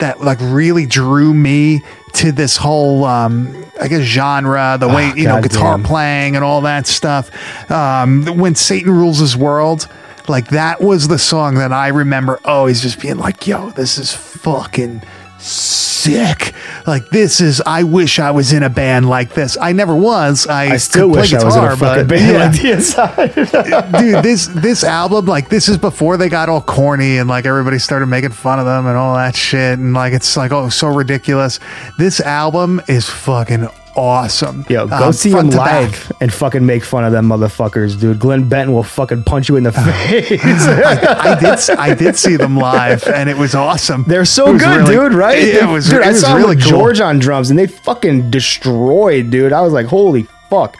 that like really drew me to this whole um I guess genre, the way you know God guitar damn. playing and all that stuff. Um when Satan rules his world, like that was the song that I remember always just being like, yo, this is fucking sick. Like this is I wish I was in a band like this. I never was. I, I still wish I was in a guitar, fucking band yeah like Deicide. dude this this album like this is before they got all corny and like everybody started making fun of them and all that shit and like it's like oh so ridiculous this album is fucking awesome Yo, go Um, see him to back. live and fucking make fun of them motherfuckers, dude. Glenn Benton will fucking punch you in the face. I did I did see them live and it was awesome They're so good, really- dude. Right? it was dude. it I saw really cool. George on drums, and they fucking destroyed, dude. I was like, holy fuck.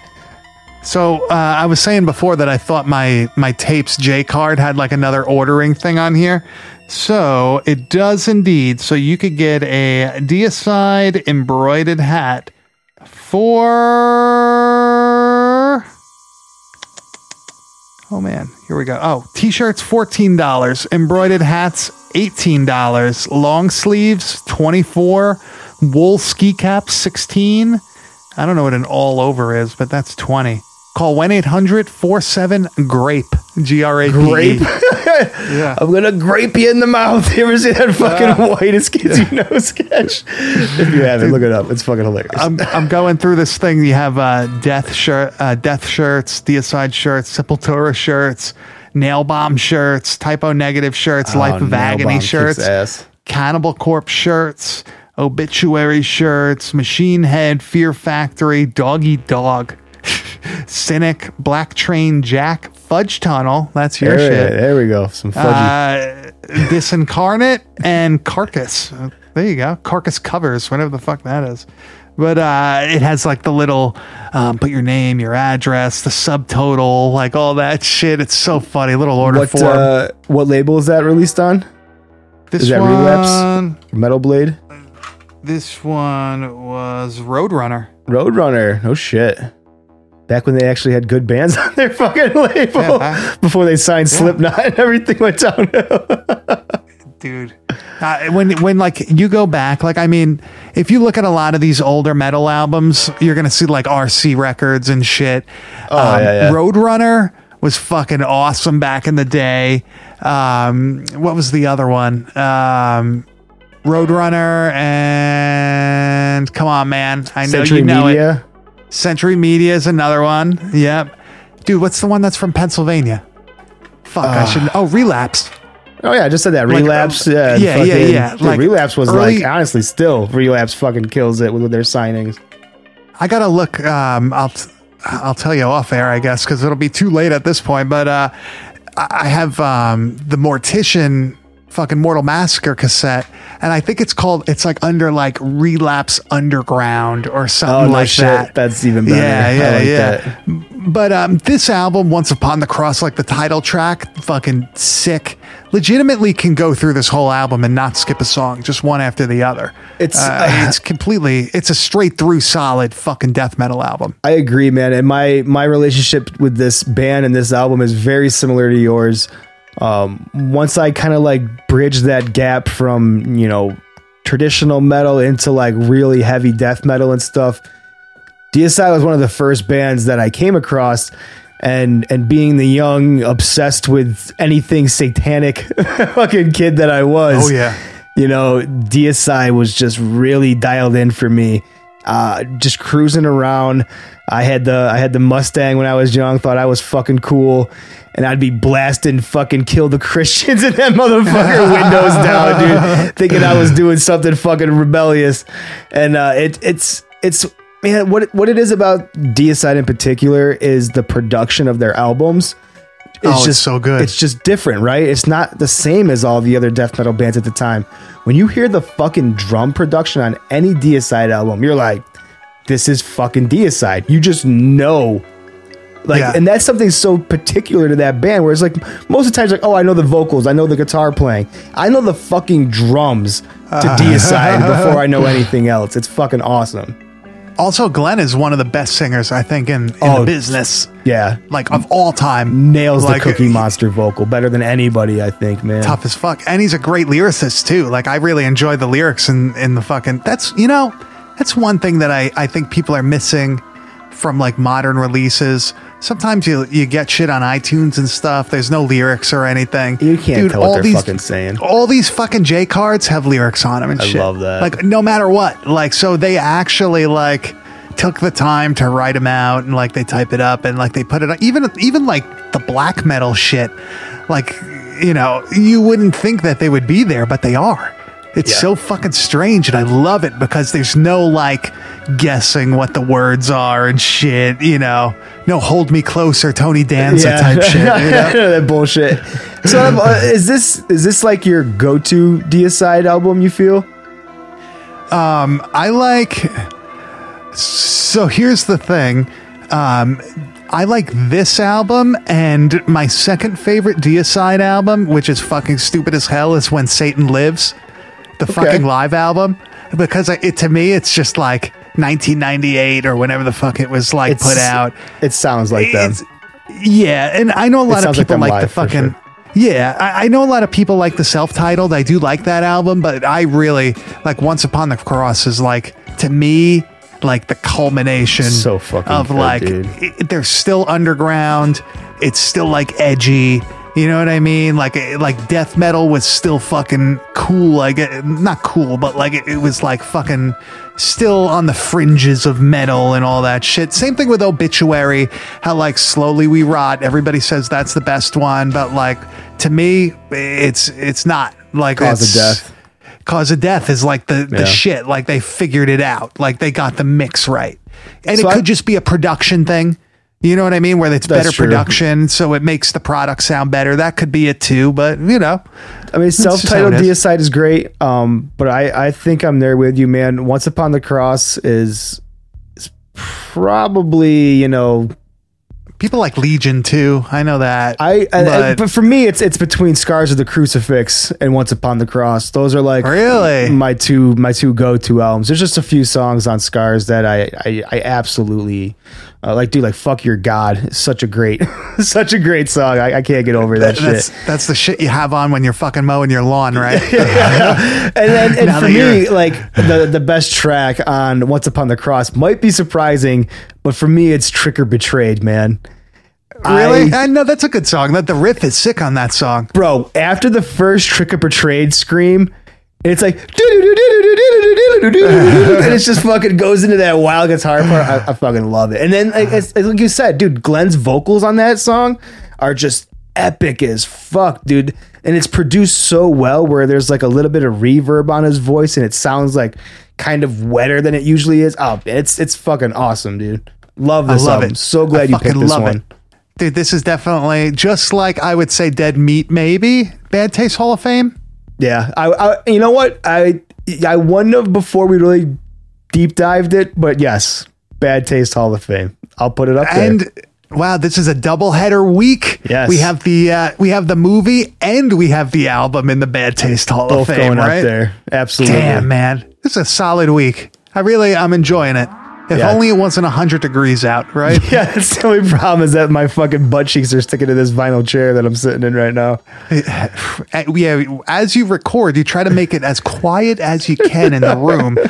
So uh, I was saying before that I thought my my tapes J card had like another ordering thing on here. So it does indeed. So you could get a Deicide embroidered hat for. Oh man, here we go. Oh, t-shirts fourteen dollars, embroidered hats eighteen dollars, long sleeves twenty four, wool ski caps sixteen. I don't know what an all over is, but that's 20. Call 1 800 47 GRAPE. G R A P E. Grape. Yeah. I'm gonna grape you in the mouth. You ever see that fucking whitest kids you know sketch? If you haven't, look it up. It's fucking hilarious. I'm, I'm going through this thing. You have uh, death shirt, uh, death shirts, deicide shirts, Sepultura shirts, nail bomb shirts, Type O Negative shirts, life Oh, of agony shirts, cannibal corpse shirts, obituary shirts, machine head, fear factory, dog eat dog, cynic, black train, jack, fudge tunnel. That's your There, shit. there we go. Some fudgy. Uh, disincarnate and carcass. Uh, There you go. Carcass covers, whatever the fuck that is. But uh, it has like the little um, put your name, your address, the subtotal, like all that shit. It's so funny. Little order what form. uh, what label is that released on? this is that one, Relapse? Metal Blade, this one was Roadrunner. Roadrunner. No shit. Back when they actually had good bands on their fucking label, Yeah, back- before they signed Slipknot and everything went downhill. dude. Uh, when when like you go back, like I mean, if you look at a lot of these older metal albums, you're gonna see like RC records and shit. Oh, yeah, yeah. Roadrunner was fucking awesome back in the day. Um, what was the other one? Um, Roadrunner and come on, man, I know Century you know it. Century Media is another one. Yep, dude. What's the one that's from Pennsylvania? Fuck, I should. Oh, Relapse. Oh yeah, I just said that. Like, Relapse. uh, yeah, yeah, yeah, fucking- yeah, dude, like, Relapse was early- like honestly still Relapse fucking kills it with their signings. I gotta look. Um, I'll t- I'll tell you off air, I guess, because it'll be too late at this point. But uh, I I have um, the Mortician fucking Mortal Massacre cassette, and I think it's called. It's like under like Relapse Underground or something Oh, no like shit. that. That's even better. Yeah, I yeah, like yeah. that. But um, this album, Once Upon the Cross, like the title track, fucking sick. Legitimately can go through this whole album and not skip a song, just one after the other. It's- uh, it's completely, it's a straight through solid fucking death metal album. I agree, man. And my my relationship with this band and this album is very similar to yours. Um, once I kind of like bridged that gap from you know traditional metal into like really heavy death metal and stuff, Deicide was one of the first bands that I came across. And and being the young, obsessed with anything satanic fucking kid that I was, Oh, yeah. you know, Deicide was just really dialed in for me. Uh, just cruising around. I had the I had the Mustang when I was young. Thought I was fucking cool, and I'd be blasting fucking kill the Christians in that motherfucker windows down, dude. Thinking I was doing something fucking rebellious, and uh, it it's it's man what what it is about Deicide in particular is the production of their albums. Oh, it's so good. It's just different, right? It's not the same as all the other death metal bands at the time. When you hear the fucking drum production on any Deicide album, you're like, this is fucking Deicide. You just know. Like, Yeah. and that's something so particular to that band where it's like most of the times, like, oh, I know the vocals, I know the guitar playing, I know the fucking drums to uh-huh. Deicide before I know anything else. It's fucking awesome. Also, Glenn is one of the best singers, I think, in, in Oh, the business, Yeah. like of all time. Nails Like, the Cookie Monster vocal better than anybody, I think, man. Tough as fuck. And he's a great lyricist, too. Like, I really enjoy the lyrics in, in the fucking. That's, you know, that's one thing that I, I think people are missing from like modern releases. Sometimes you you get shit on iTunes and stuff. There's no lyrics or anything. You can't tell what they're fucking saying. All these fucking J cards have lyrics on them and I shit. love that. Like no matter what. Like so they actually like took the time to write them out and like they type it up and like they put it on. Even even like the black metal shit. Like you know you wouldn't think that they would be there, but they are. It's Yeah. so fucking strange and I love it because there's no like guessing what the words are and shit, you know. No hold me closer, Tony Danza type shit. You know? that bullshit. So, uh, is this is this like your go to Deicide album? You feel? Um, I like. So here's the thing. Um, I like this album, and my second favorite Deicide album, which is fucking stupid as hell, is When Satan Lives, the fucking live album. Because it to me, it's just like 1998 or whenever the fuck it was like It's- put out. It sounds like them. It's- yeah, and I know a lot of sounds like people like, the fucking. sure. Yeah, I, I know a lot of people like the self-titled. I do like that album, but I really like Once Upon the Cross is like to me like the culmination So fucking of good, like it- they're still underground. It's still like edgy. You know what I mean? Like like death metal was still fucking cool. Like not cool, but like it, it was like fucking still on the fringes of metal and all that shit. Same thing with Obituary. How like slowly we rot. Everybody says that's the best one, but like to me, it's it's not like Cause of Death. Cause of death is like the, the Yeah. shit. Like they figured it out. Like they got the mix right. And So it I- could just be a production thing. You know what I mean? Where it's That's better true. production, so it makes the product sound better. That could be it too. But you know, I mean, self-titled it is. Deicide is great, um, but I, I think I'm there with you, man. Once Upon the Cross is, is probably you know people like Legion too. I know that. I, I But- but, for me it's it's between Scars of the Crucifix and Once Upon the Cross. Those are like Really? my two my two go to albums. There's just a few songs on Scars that I I, I absolutely uh, like. Dude, like fuck your God, It's such a great such a great song. I, I can't get over that that's shit. that's the shit you have on when you're fucking mowing your lawn, right? and then and for me, like the the best track on Once Upon the Cross might be surprising, but for me, it's Trick or Betrayed, man. really? I- I know that's a good song. That the riff is sick on that song. bro, after the first Trick or Betrayed scream, it's like, and it's just fucking goes into that wild guitar part. I, I fucking love it. And then, like, it's, it's like you said, dude, Glenn's vocals on that song are just epic as fuck, dude. And it's produced so well where there's like a little bit of reverb on his voice and it sounds like kind of wetter than it usually is. Oh, it's it's fucking awesome, dude. Love I this love album. it. So I glad you picked this love one. it. Dude, this is definitely just like I would say Dead Meat, maybe Bad Taste Hall of Fame. Yeah, I, I you know what I I wouldn't have before we really deep dived it, but yes, Bad Taste Hall of Fame. I'll put it up there. And wow, this is a double header week. Yes. we have the uh, we have the movie and we have the album in the Bad Taste Hall both of Fame. going right? up there. Absolutely. Damn, man, this is a solid week. I really, I'm enjoying it. If Yeah. only it wasn't hundred degrees out, right? Yeah, that's the only problem is that my fucking butt cheeks are sticking to this vinyl chair that I'm sitting in right now. Uh, yeah, as you record, you try to make it as quiet as you can in the room.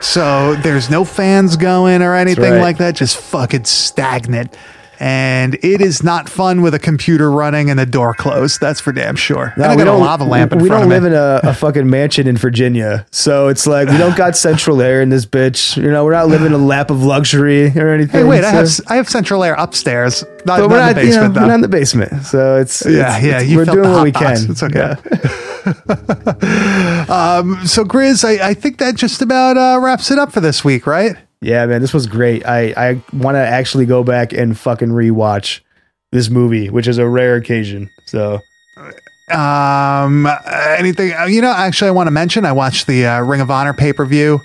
So there's no fans going or anything right. like that, just fucking stagnant. And it is not fun with a computer running and the door closed. That's for damn sure. and I we got a lava lamp in we don't live in a, a fucking mansion in Virginia, so it's like we don't got central air in this bitch. You know, we're not living a lap of luxury or anything. hey, wait, I have I have central air upstairs, not, but we're not not, in the you know, basement we're not in the basement, so it's Yeah, it's- yeah, it's- you we're doing what we box. can. It's okay. Yeah. So Grizz, I, I think that just about uh, wraps it up for this week, right? Yeah, man, this was great. I I want to actually go back and fucking rewatch this movie, which is a rare occasion. So Um, anything uh, you know? Actually, I want to mention I watched the uh, Ring of Honor pay per view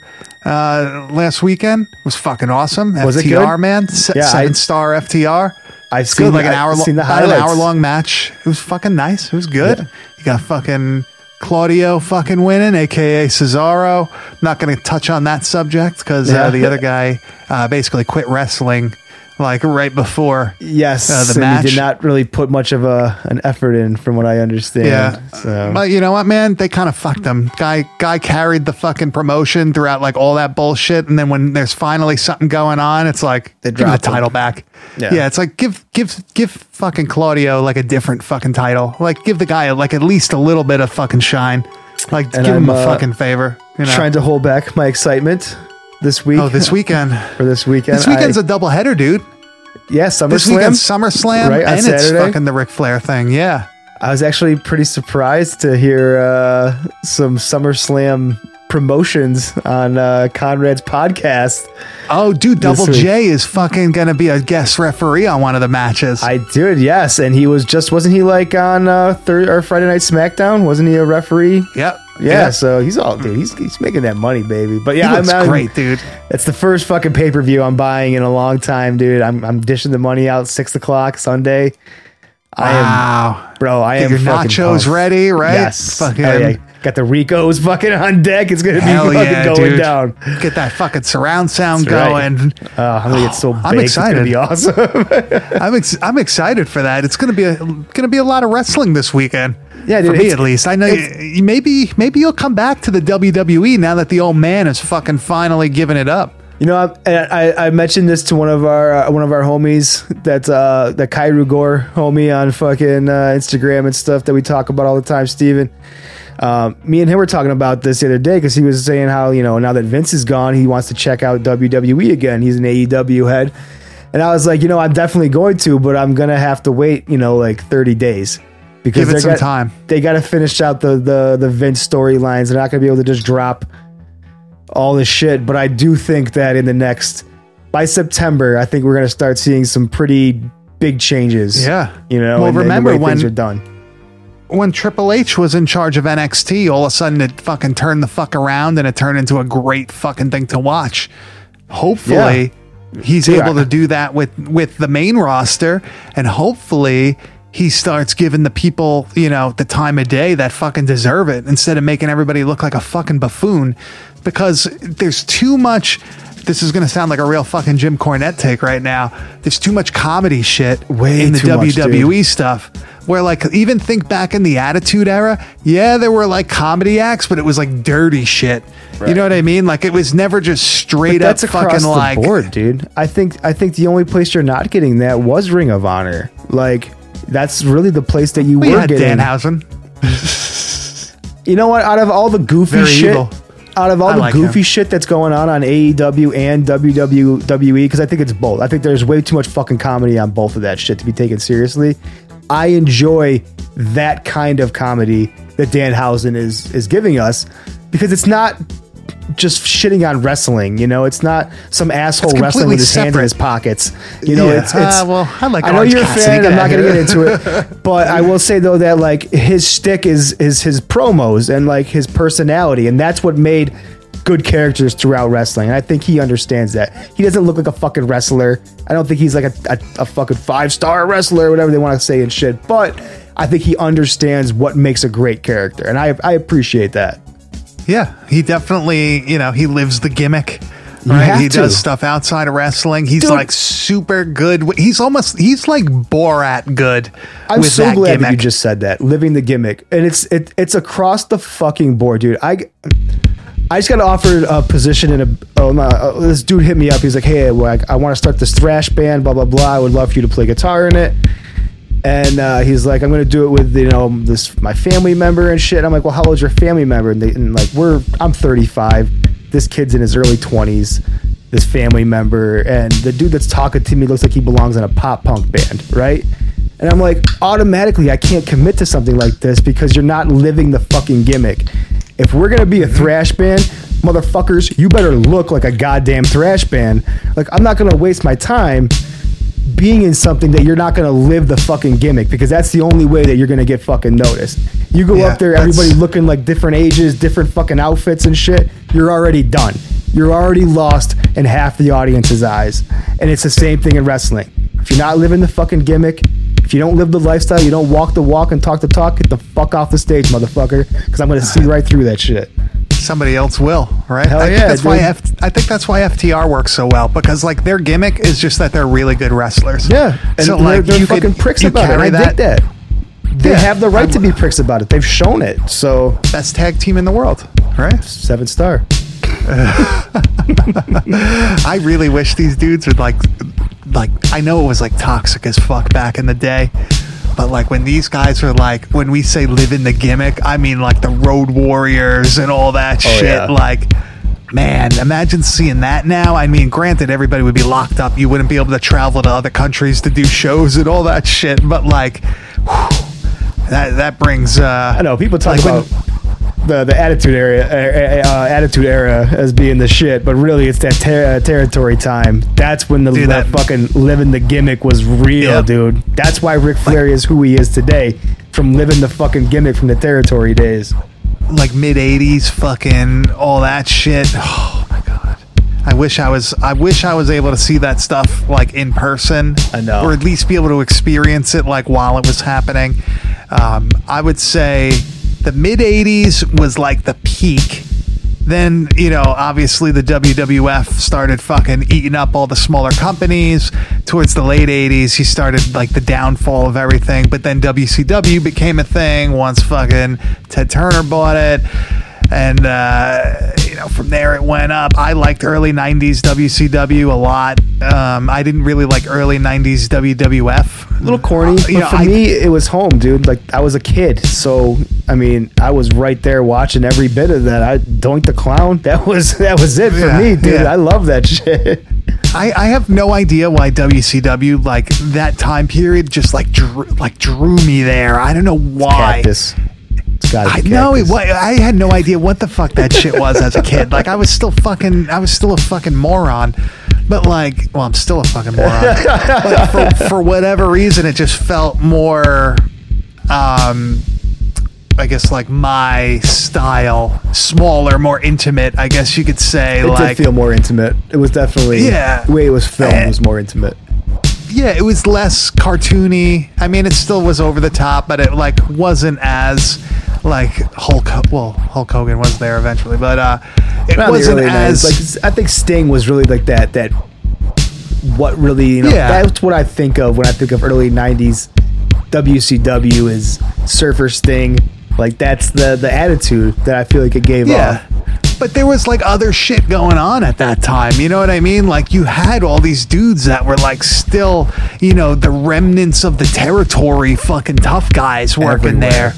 uh, last weekend. It was fucking awesome. Was it FTR good? man, Se- Yeah, I- seven star FTR. I've seen good, like an hour, long, seen the about an hour long match. It was fucking nice. It was good. You got fucking Claudio fucking winning, aka Cesaro. I'm not going to touch on that subject because Yeah. uh, the other guy uh, basically quit wrestling like right before. Yes, uh, the match. he did not really put much of a an effort in, from what I understand. Yeah. So But you know what, man? They kind of fucked him. Guy guy carried the fucking promotion throughout like all that bullshit, and then when there's finally something going on, it's like They him the drop him. title back. Yeah. Yeah. it's like give give give fucking Claudio like a different fucking title. Like give the guy like at least a little bit of fucking shine. Like And give him I'm, a uh, fucking favor. You know? trying to hold back my excitement this week. oh, this weekend. for this weekend. This weekend's I, a double header, dude. yeah, This SummerSlam. weekend's SummerSlam, Right, and it's fucking the Ric Flair thing. Yeah. I was actually pretty surprised to hear uh, some SummerSlam promotions on uh, Conrad's podcast. Oh, dude, Double. J is fucking gonna be a guest referee on one of the matches. I did, yes, and he was just wasn't he like on uh, third or Friday Night SmackDown? Wasn't he a referee? Yep. Yeah, so he's all dude. He's, he's making that money, baby. But yeah, He looks I'm, great, dude. That's the first fucking pay per view I'm buying in a long time, dude. I'm I'm dishing the money out six o'clock Sunday. I am, Wow. bro. I Get am your fucking nachos pumped. ready, right? Yes, Fucking Hell yeah. Got the Ricos fucking on deck. It's gonna be hell fucking yeah, going dude. down. Get that fucking surround sound That's right. going. Uh, I'm gonna get so baked. I'm It's gonna excited. be awesome. I'm ex- I'm excited for that. It's gonna be a gonna be a lot of wrestling this weekend. Yeah, dude, for me at least. I know you, maybe maybe you'll come back to the WWE now that the old man is fucking finally giving it up. You know, I, I, I mentioned this to one of our uh, one of our homies. That's uh, the Kairu Gore homie on fucking uh, Instagram and stuff that we talk about all the time. Steven. Um, me and him were talking about this the other day because he was saying how you know now that Vince is gone, he wants to check out WWE again. He's an AEW head, and I was like, you know, I'm definitely going to, but I'm gonna have to wait, you know, like 30 days because Give it some got- time. They got to finish out the the the Vince storylines. They're not gonna be able to just drop all this shit. But I do think that in the next by September, I think we're gonna start seeing some pretty big changes. Yeah. you know. Well, the remember way when- things are done. when Triple H was in charge of NXT, all of a sudden it fucking turned the fuck around and it turned into a great fucking thing to watch. Hopefully, he's Dude, able to do that with with the main roster, and hopefully he starts giving the people, you know, the time of day that fucking deserve it instead of making everybody look like a fucking buffoon. Because there's too much. This is going to sound like a real fucking Jim Cornette take right now. There's too much comedy shit Way in the too much, WWE stuff where like even think back in the attitude era yeah there were like comedy acts but it was like dirty shit you know what i mean like it was never just straight But up that's across fucking the like board, dude. I think I think the only place you're not getting that was Ring of Honor. Like that's really the place that you we were had getting. danhausen You know what? Out of all the goofy Very shit, evil. out of all I the like goofy him. shit that's going on on AEW and WWE, because I think it's both. I think there's way too much fucking comedy on both of that shit to be taken seriously. I enjoy that kind of comedy that Danhausen is is giving us because it's not just shitting on wrestling. You know, it's not some asshole wrestling with his completely hands in his pockets. You know, Yeah. it's, it's Uh, well, I like I know you're a fan. I'm not going to get into it, but I will say though that like his shtick is is his promos and like his personality, and that's what made good characters throughout wrestling. And I think he understands that. He doesn't look like a fucking wrestler. I don't think he's like a, a, a fucking five star wrestler, whatever they want to say and shit. But I think he understands what makes a great character, and I I appreciate that. Yeah he definitely you know he lives the gimmick right he to. does stuff outside of wrestling he's Dude. like super good he's almost he's like borat good I'm so that glad that you just said that. Living the gimmick, and it's it, it's across the fucking board, dude. I I just got offered a position in a. Oh, no, uh, this dude hit me up. He's like, "Hey, I, I want to start this thrash band. Blah blah blah. I would love for you to play guitar in it." And uh, he's like, "I'm going to do it with you know this my family member and shit." I'm like, "Well, how old's your family member?" And, they, and like, we're I'm 35. This kid's in his early 20s. This family member and the dude that's talking to me looks like he belongs in a pop punk band, right? And I'm like, automatically, I can't commit to something like this because you're not living the fucking gimmick. If we're gonna be a thrash band, motherfuckers, you better look like a goddamn thrash band. Like, I'm not gonna waste my time being in something that you're not gonna live the fucking gimmick because that's the only way that you're gonna get fucking noticed. You go Yeah, up there, that's- everybody looking like different ages, different fucking outfits and shit. You're already done. You're already lost in half the audience's eyes. And it's the same thing in wrestling. If you're not living the fucking gimmick, if you don't live the lifestyle, you don't walk the walk and talk the talk, get the fuck off the stage, motherfucker. Because I'm gonna see right through that shit. Somebody else will, right? Hell I think yeah, that's why. F- I think that's why FTR works so well because like their gimmick is just that they're really good wrestlers. Yeah, and so they're, like they're you fucking could, pricks about it. I that, dig that. They Yeah, have the right to I'm- be pricks about it. They've shown it. So best tag team in the world, right? seven star. I really wish these dudes would like, like I know it was like toxic as fuck back in the day, but like when these guys are like, when we say live in the gimmick, I mean like the Road Warriors and all that shit. yeah. Like, man, imagine seeing that now. I mean, granted, everybody would be locked up. You wouldn't be able to travel to other countries to do shows and all that shit. But like, whew, that that brings. Uh, I know people talk Like when- about the the attitude area uh, uh, attitude era as being the shit, but really it's that ter- uh, territory time. That's when the, Dude, the that- fucking living the gimmick was real, Yep. dude. That's why Ric Flair is who he is today, from living the fucking gimmick from the territory days. like mid 80s fucking all that shit oh my god i wish i was i wish i was able to see that stuff like in person I know. or at least be able to experience it like while it was happening um, i would say the mid 80s was like the peak. Then you know obviously the WWF started fucking eating up all the smaller companies. Towards the late 80s he started like the downfall of everything. But then WCW became a thing once fucking Ted Turner bought it and uh, you know from there it went up. I liked early '90s WCW a lot. Um, I didn't really like early '90s WWF. A little corny, but You know, for I- me, it was home, dude. Like I was a kid, so I mean, I was right there watching every bit of that. I Doink the Clown. That was that was it for Yeah, me, dude. yeah. I love that shit. I, I have no idea why WCW like that time period just like drew, like drew me there. I don't know why. Cactus. I know it. I had no idea what the fuck that shit was as a kid. Like I was still fucking. I was still a fucking moron. But like, well, I'm still a fucking moron. but for, for whatever reason, it just felt more. Um, I guess like my style, smaller, more intimate. I guess you could say. It like, did feel more intimate. It was definitely Yeah. The way it was filmed Eh. was more intimate. yeah, it was less cartoony. I mean, it still was over the top, but it like wasn't as like Hulk. Well, Hulk Hogan was there eventually, but uh, it Around wasn't early 90s, as like I think Sting was really like that. That what really you know. Yeah. That's what I think of when I think of early '90s. WCW is Surfer Sting. Like that's the the attitude that I feel like it gave yeah. off. But there was like other shit going on at that time. You know what I mean? Like you had all these dudes that were like still, you know, the remnants of the territory fucking tough guys working Everywhere. there.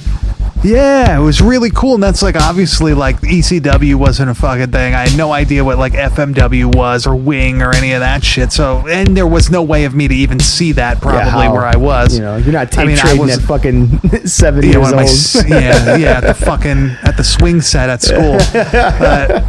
Yeah, it was really cool. And that's like obviously like ECW wasn't a fucking thing. I had no idea what like FMW was or Wing or any of that shit. So, and there was no way of me to even see that probably Yeah, how- where I was. You know, you're not tape I mean, I trading was- at fucking seven yeah, years of my, old. yeah, yeah, at the fucking at the swing set at school. But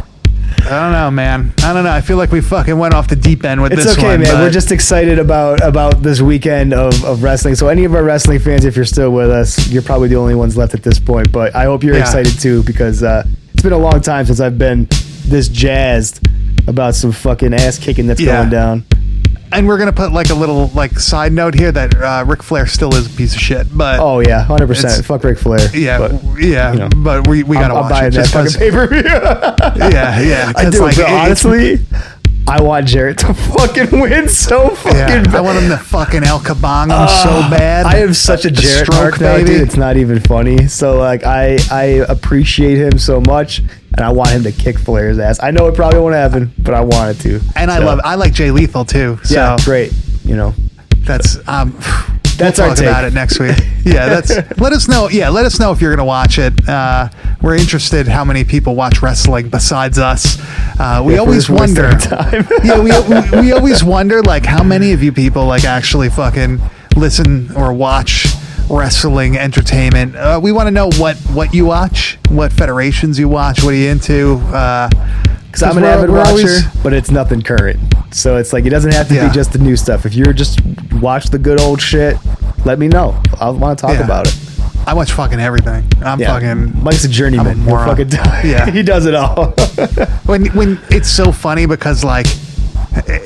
I don't know, man. I don't know. I feel like we fucking went off the deep end with this. It's this okay, one. man. but- We're just excited about about this weekend of, of wrestling. So any of our wrestling fans, if you're still with us, you're probably the only ones left at this point. But I hope you're Yeah. excited too because uh, it's been a long time since I've been this jazzed about some fucking ass kicking that's Yeah. going down. And we're gonna put like a little like side note here that uh, Ric Flair still is a piece of shit. But Oh yeah, hundred percent. Fuck Ric Flair. yeah, but, yeah. you know, but we, we gotta I'm, I'm watch buying it that just fucking pay per view. Yeah, yeah. I do, like, but it- it's- honestly, I want Jarrett to fucking win so fucking Yeah, bad. I want him to fucking El Kabong him so bad. I have such a Jarrett stroke, mark now, baby. dude. It's not even funny. So like, I I appreciate him so much, and I want him to kick Flair's ass. I know it probably won't happen, but I want it to. and I love I like Jay Lethal too. So Yeah, great. You know, that's um That's we'll our talk about it next week. Yeah, that's let us know. Yeah, let us know if you're gonna watch it. Uh, we're interested how many people watch wrestling besides us. Uh, we If we're always wonder. time. yeah, we, we we always wonder like how many of you people like actually fucking listen or watch wrestling entertainment. Uh, we want to know what what you watch, what federations you watch, what are you into. Uh, because I'm an avid watcher, always- but it's nothing current. So it's like it doesn't have to Yeah. be just the new stuff. If you're just watch the good old shit, let me know. I want to talk Yeah. about it. I watch fucking everything. I'm Yeah, fucking Mike's a journeyman. I'm a moron. fucking. Yeah. he does it all. when when it's so funny because like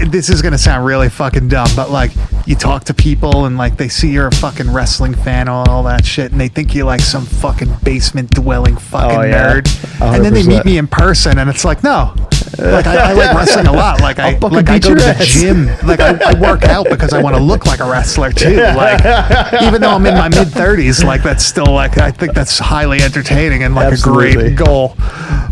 this is gonna sound really fucking dumb, but like you talk to people and like they see you're a fucking wrestling fan and all that shit, and they think you're like some fucking basement dwelling fucking Oh, yeah. nerd, and then they meet me in person, and it's like no. Like I, I like wrestling a lot. Like I like I go to the ass. gym. Like I, I work out because I want to look like a wrestler too. Like even though I'm in my mid thirties, like that's still like I think that's highly entertaining and like Absolutely. a great goal.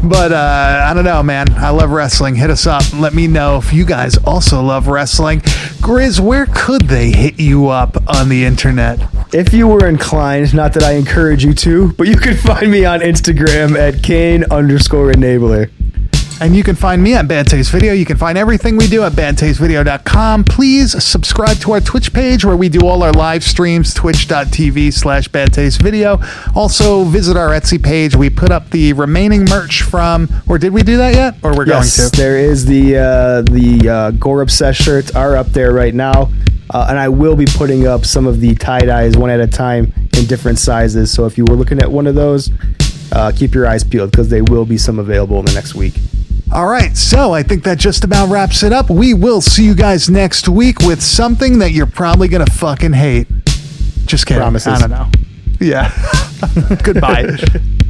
But uh, I don't know, man. I love wrestling. Hit us up. And let me know if you guys also love wrestling. Grizz, where could they hit you up on the internet? If you were inclined, not that I encourage you to, but you can find me on Instagram at Kane underscore enabler. And you can find me at Bad Taste Video. You can find everything we do at badtastevideo.com. Please subscribe to our Twitch page where we do all our live streams, twitch.tv slash badtastevideo. Also, visit our Etsy page. We put up the remaining merch from, or did we do that yet? Or we're Yes, going to? there is the uh, the uh, Gore Obsessed shirts are up there right now, uh, and I will be putting up some of the tie dyes one at a time in different sizes. So if you were looking at one of those, uh, keep your eyes peeled because they will be some available in the next week. All right, so I think that just about wraps it up. We will see you guys next week with something that you're probably going to fucking hate. Just kidding. Promises. I don't know. Yeah. Goodbye.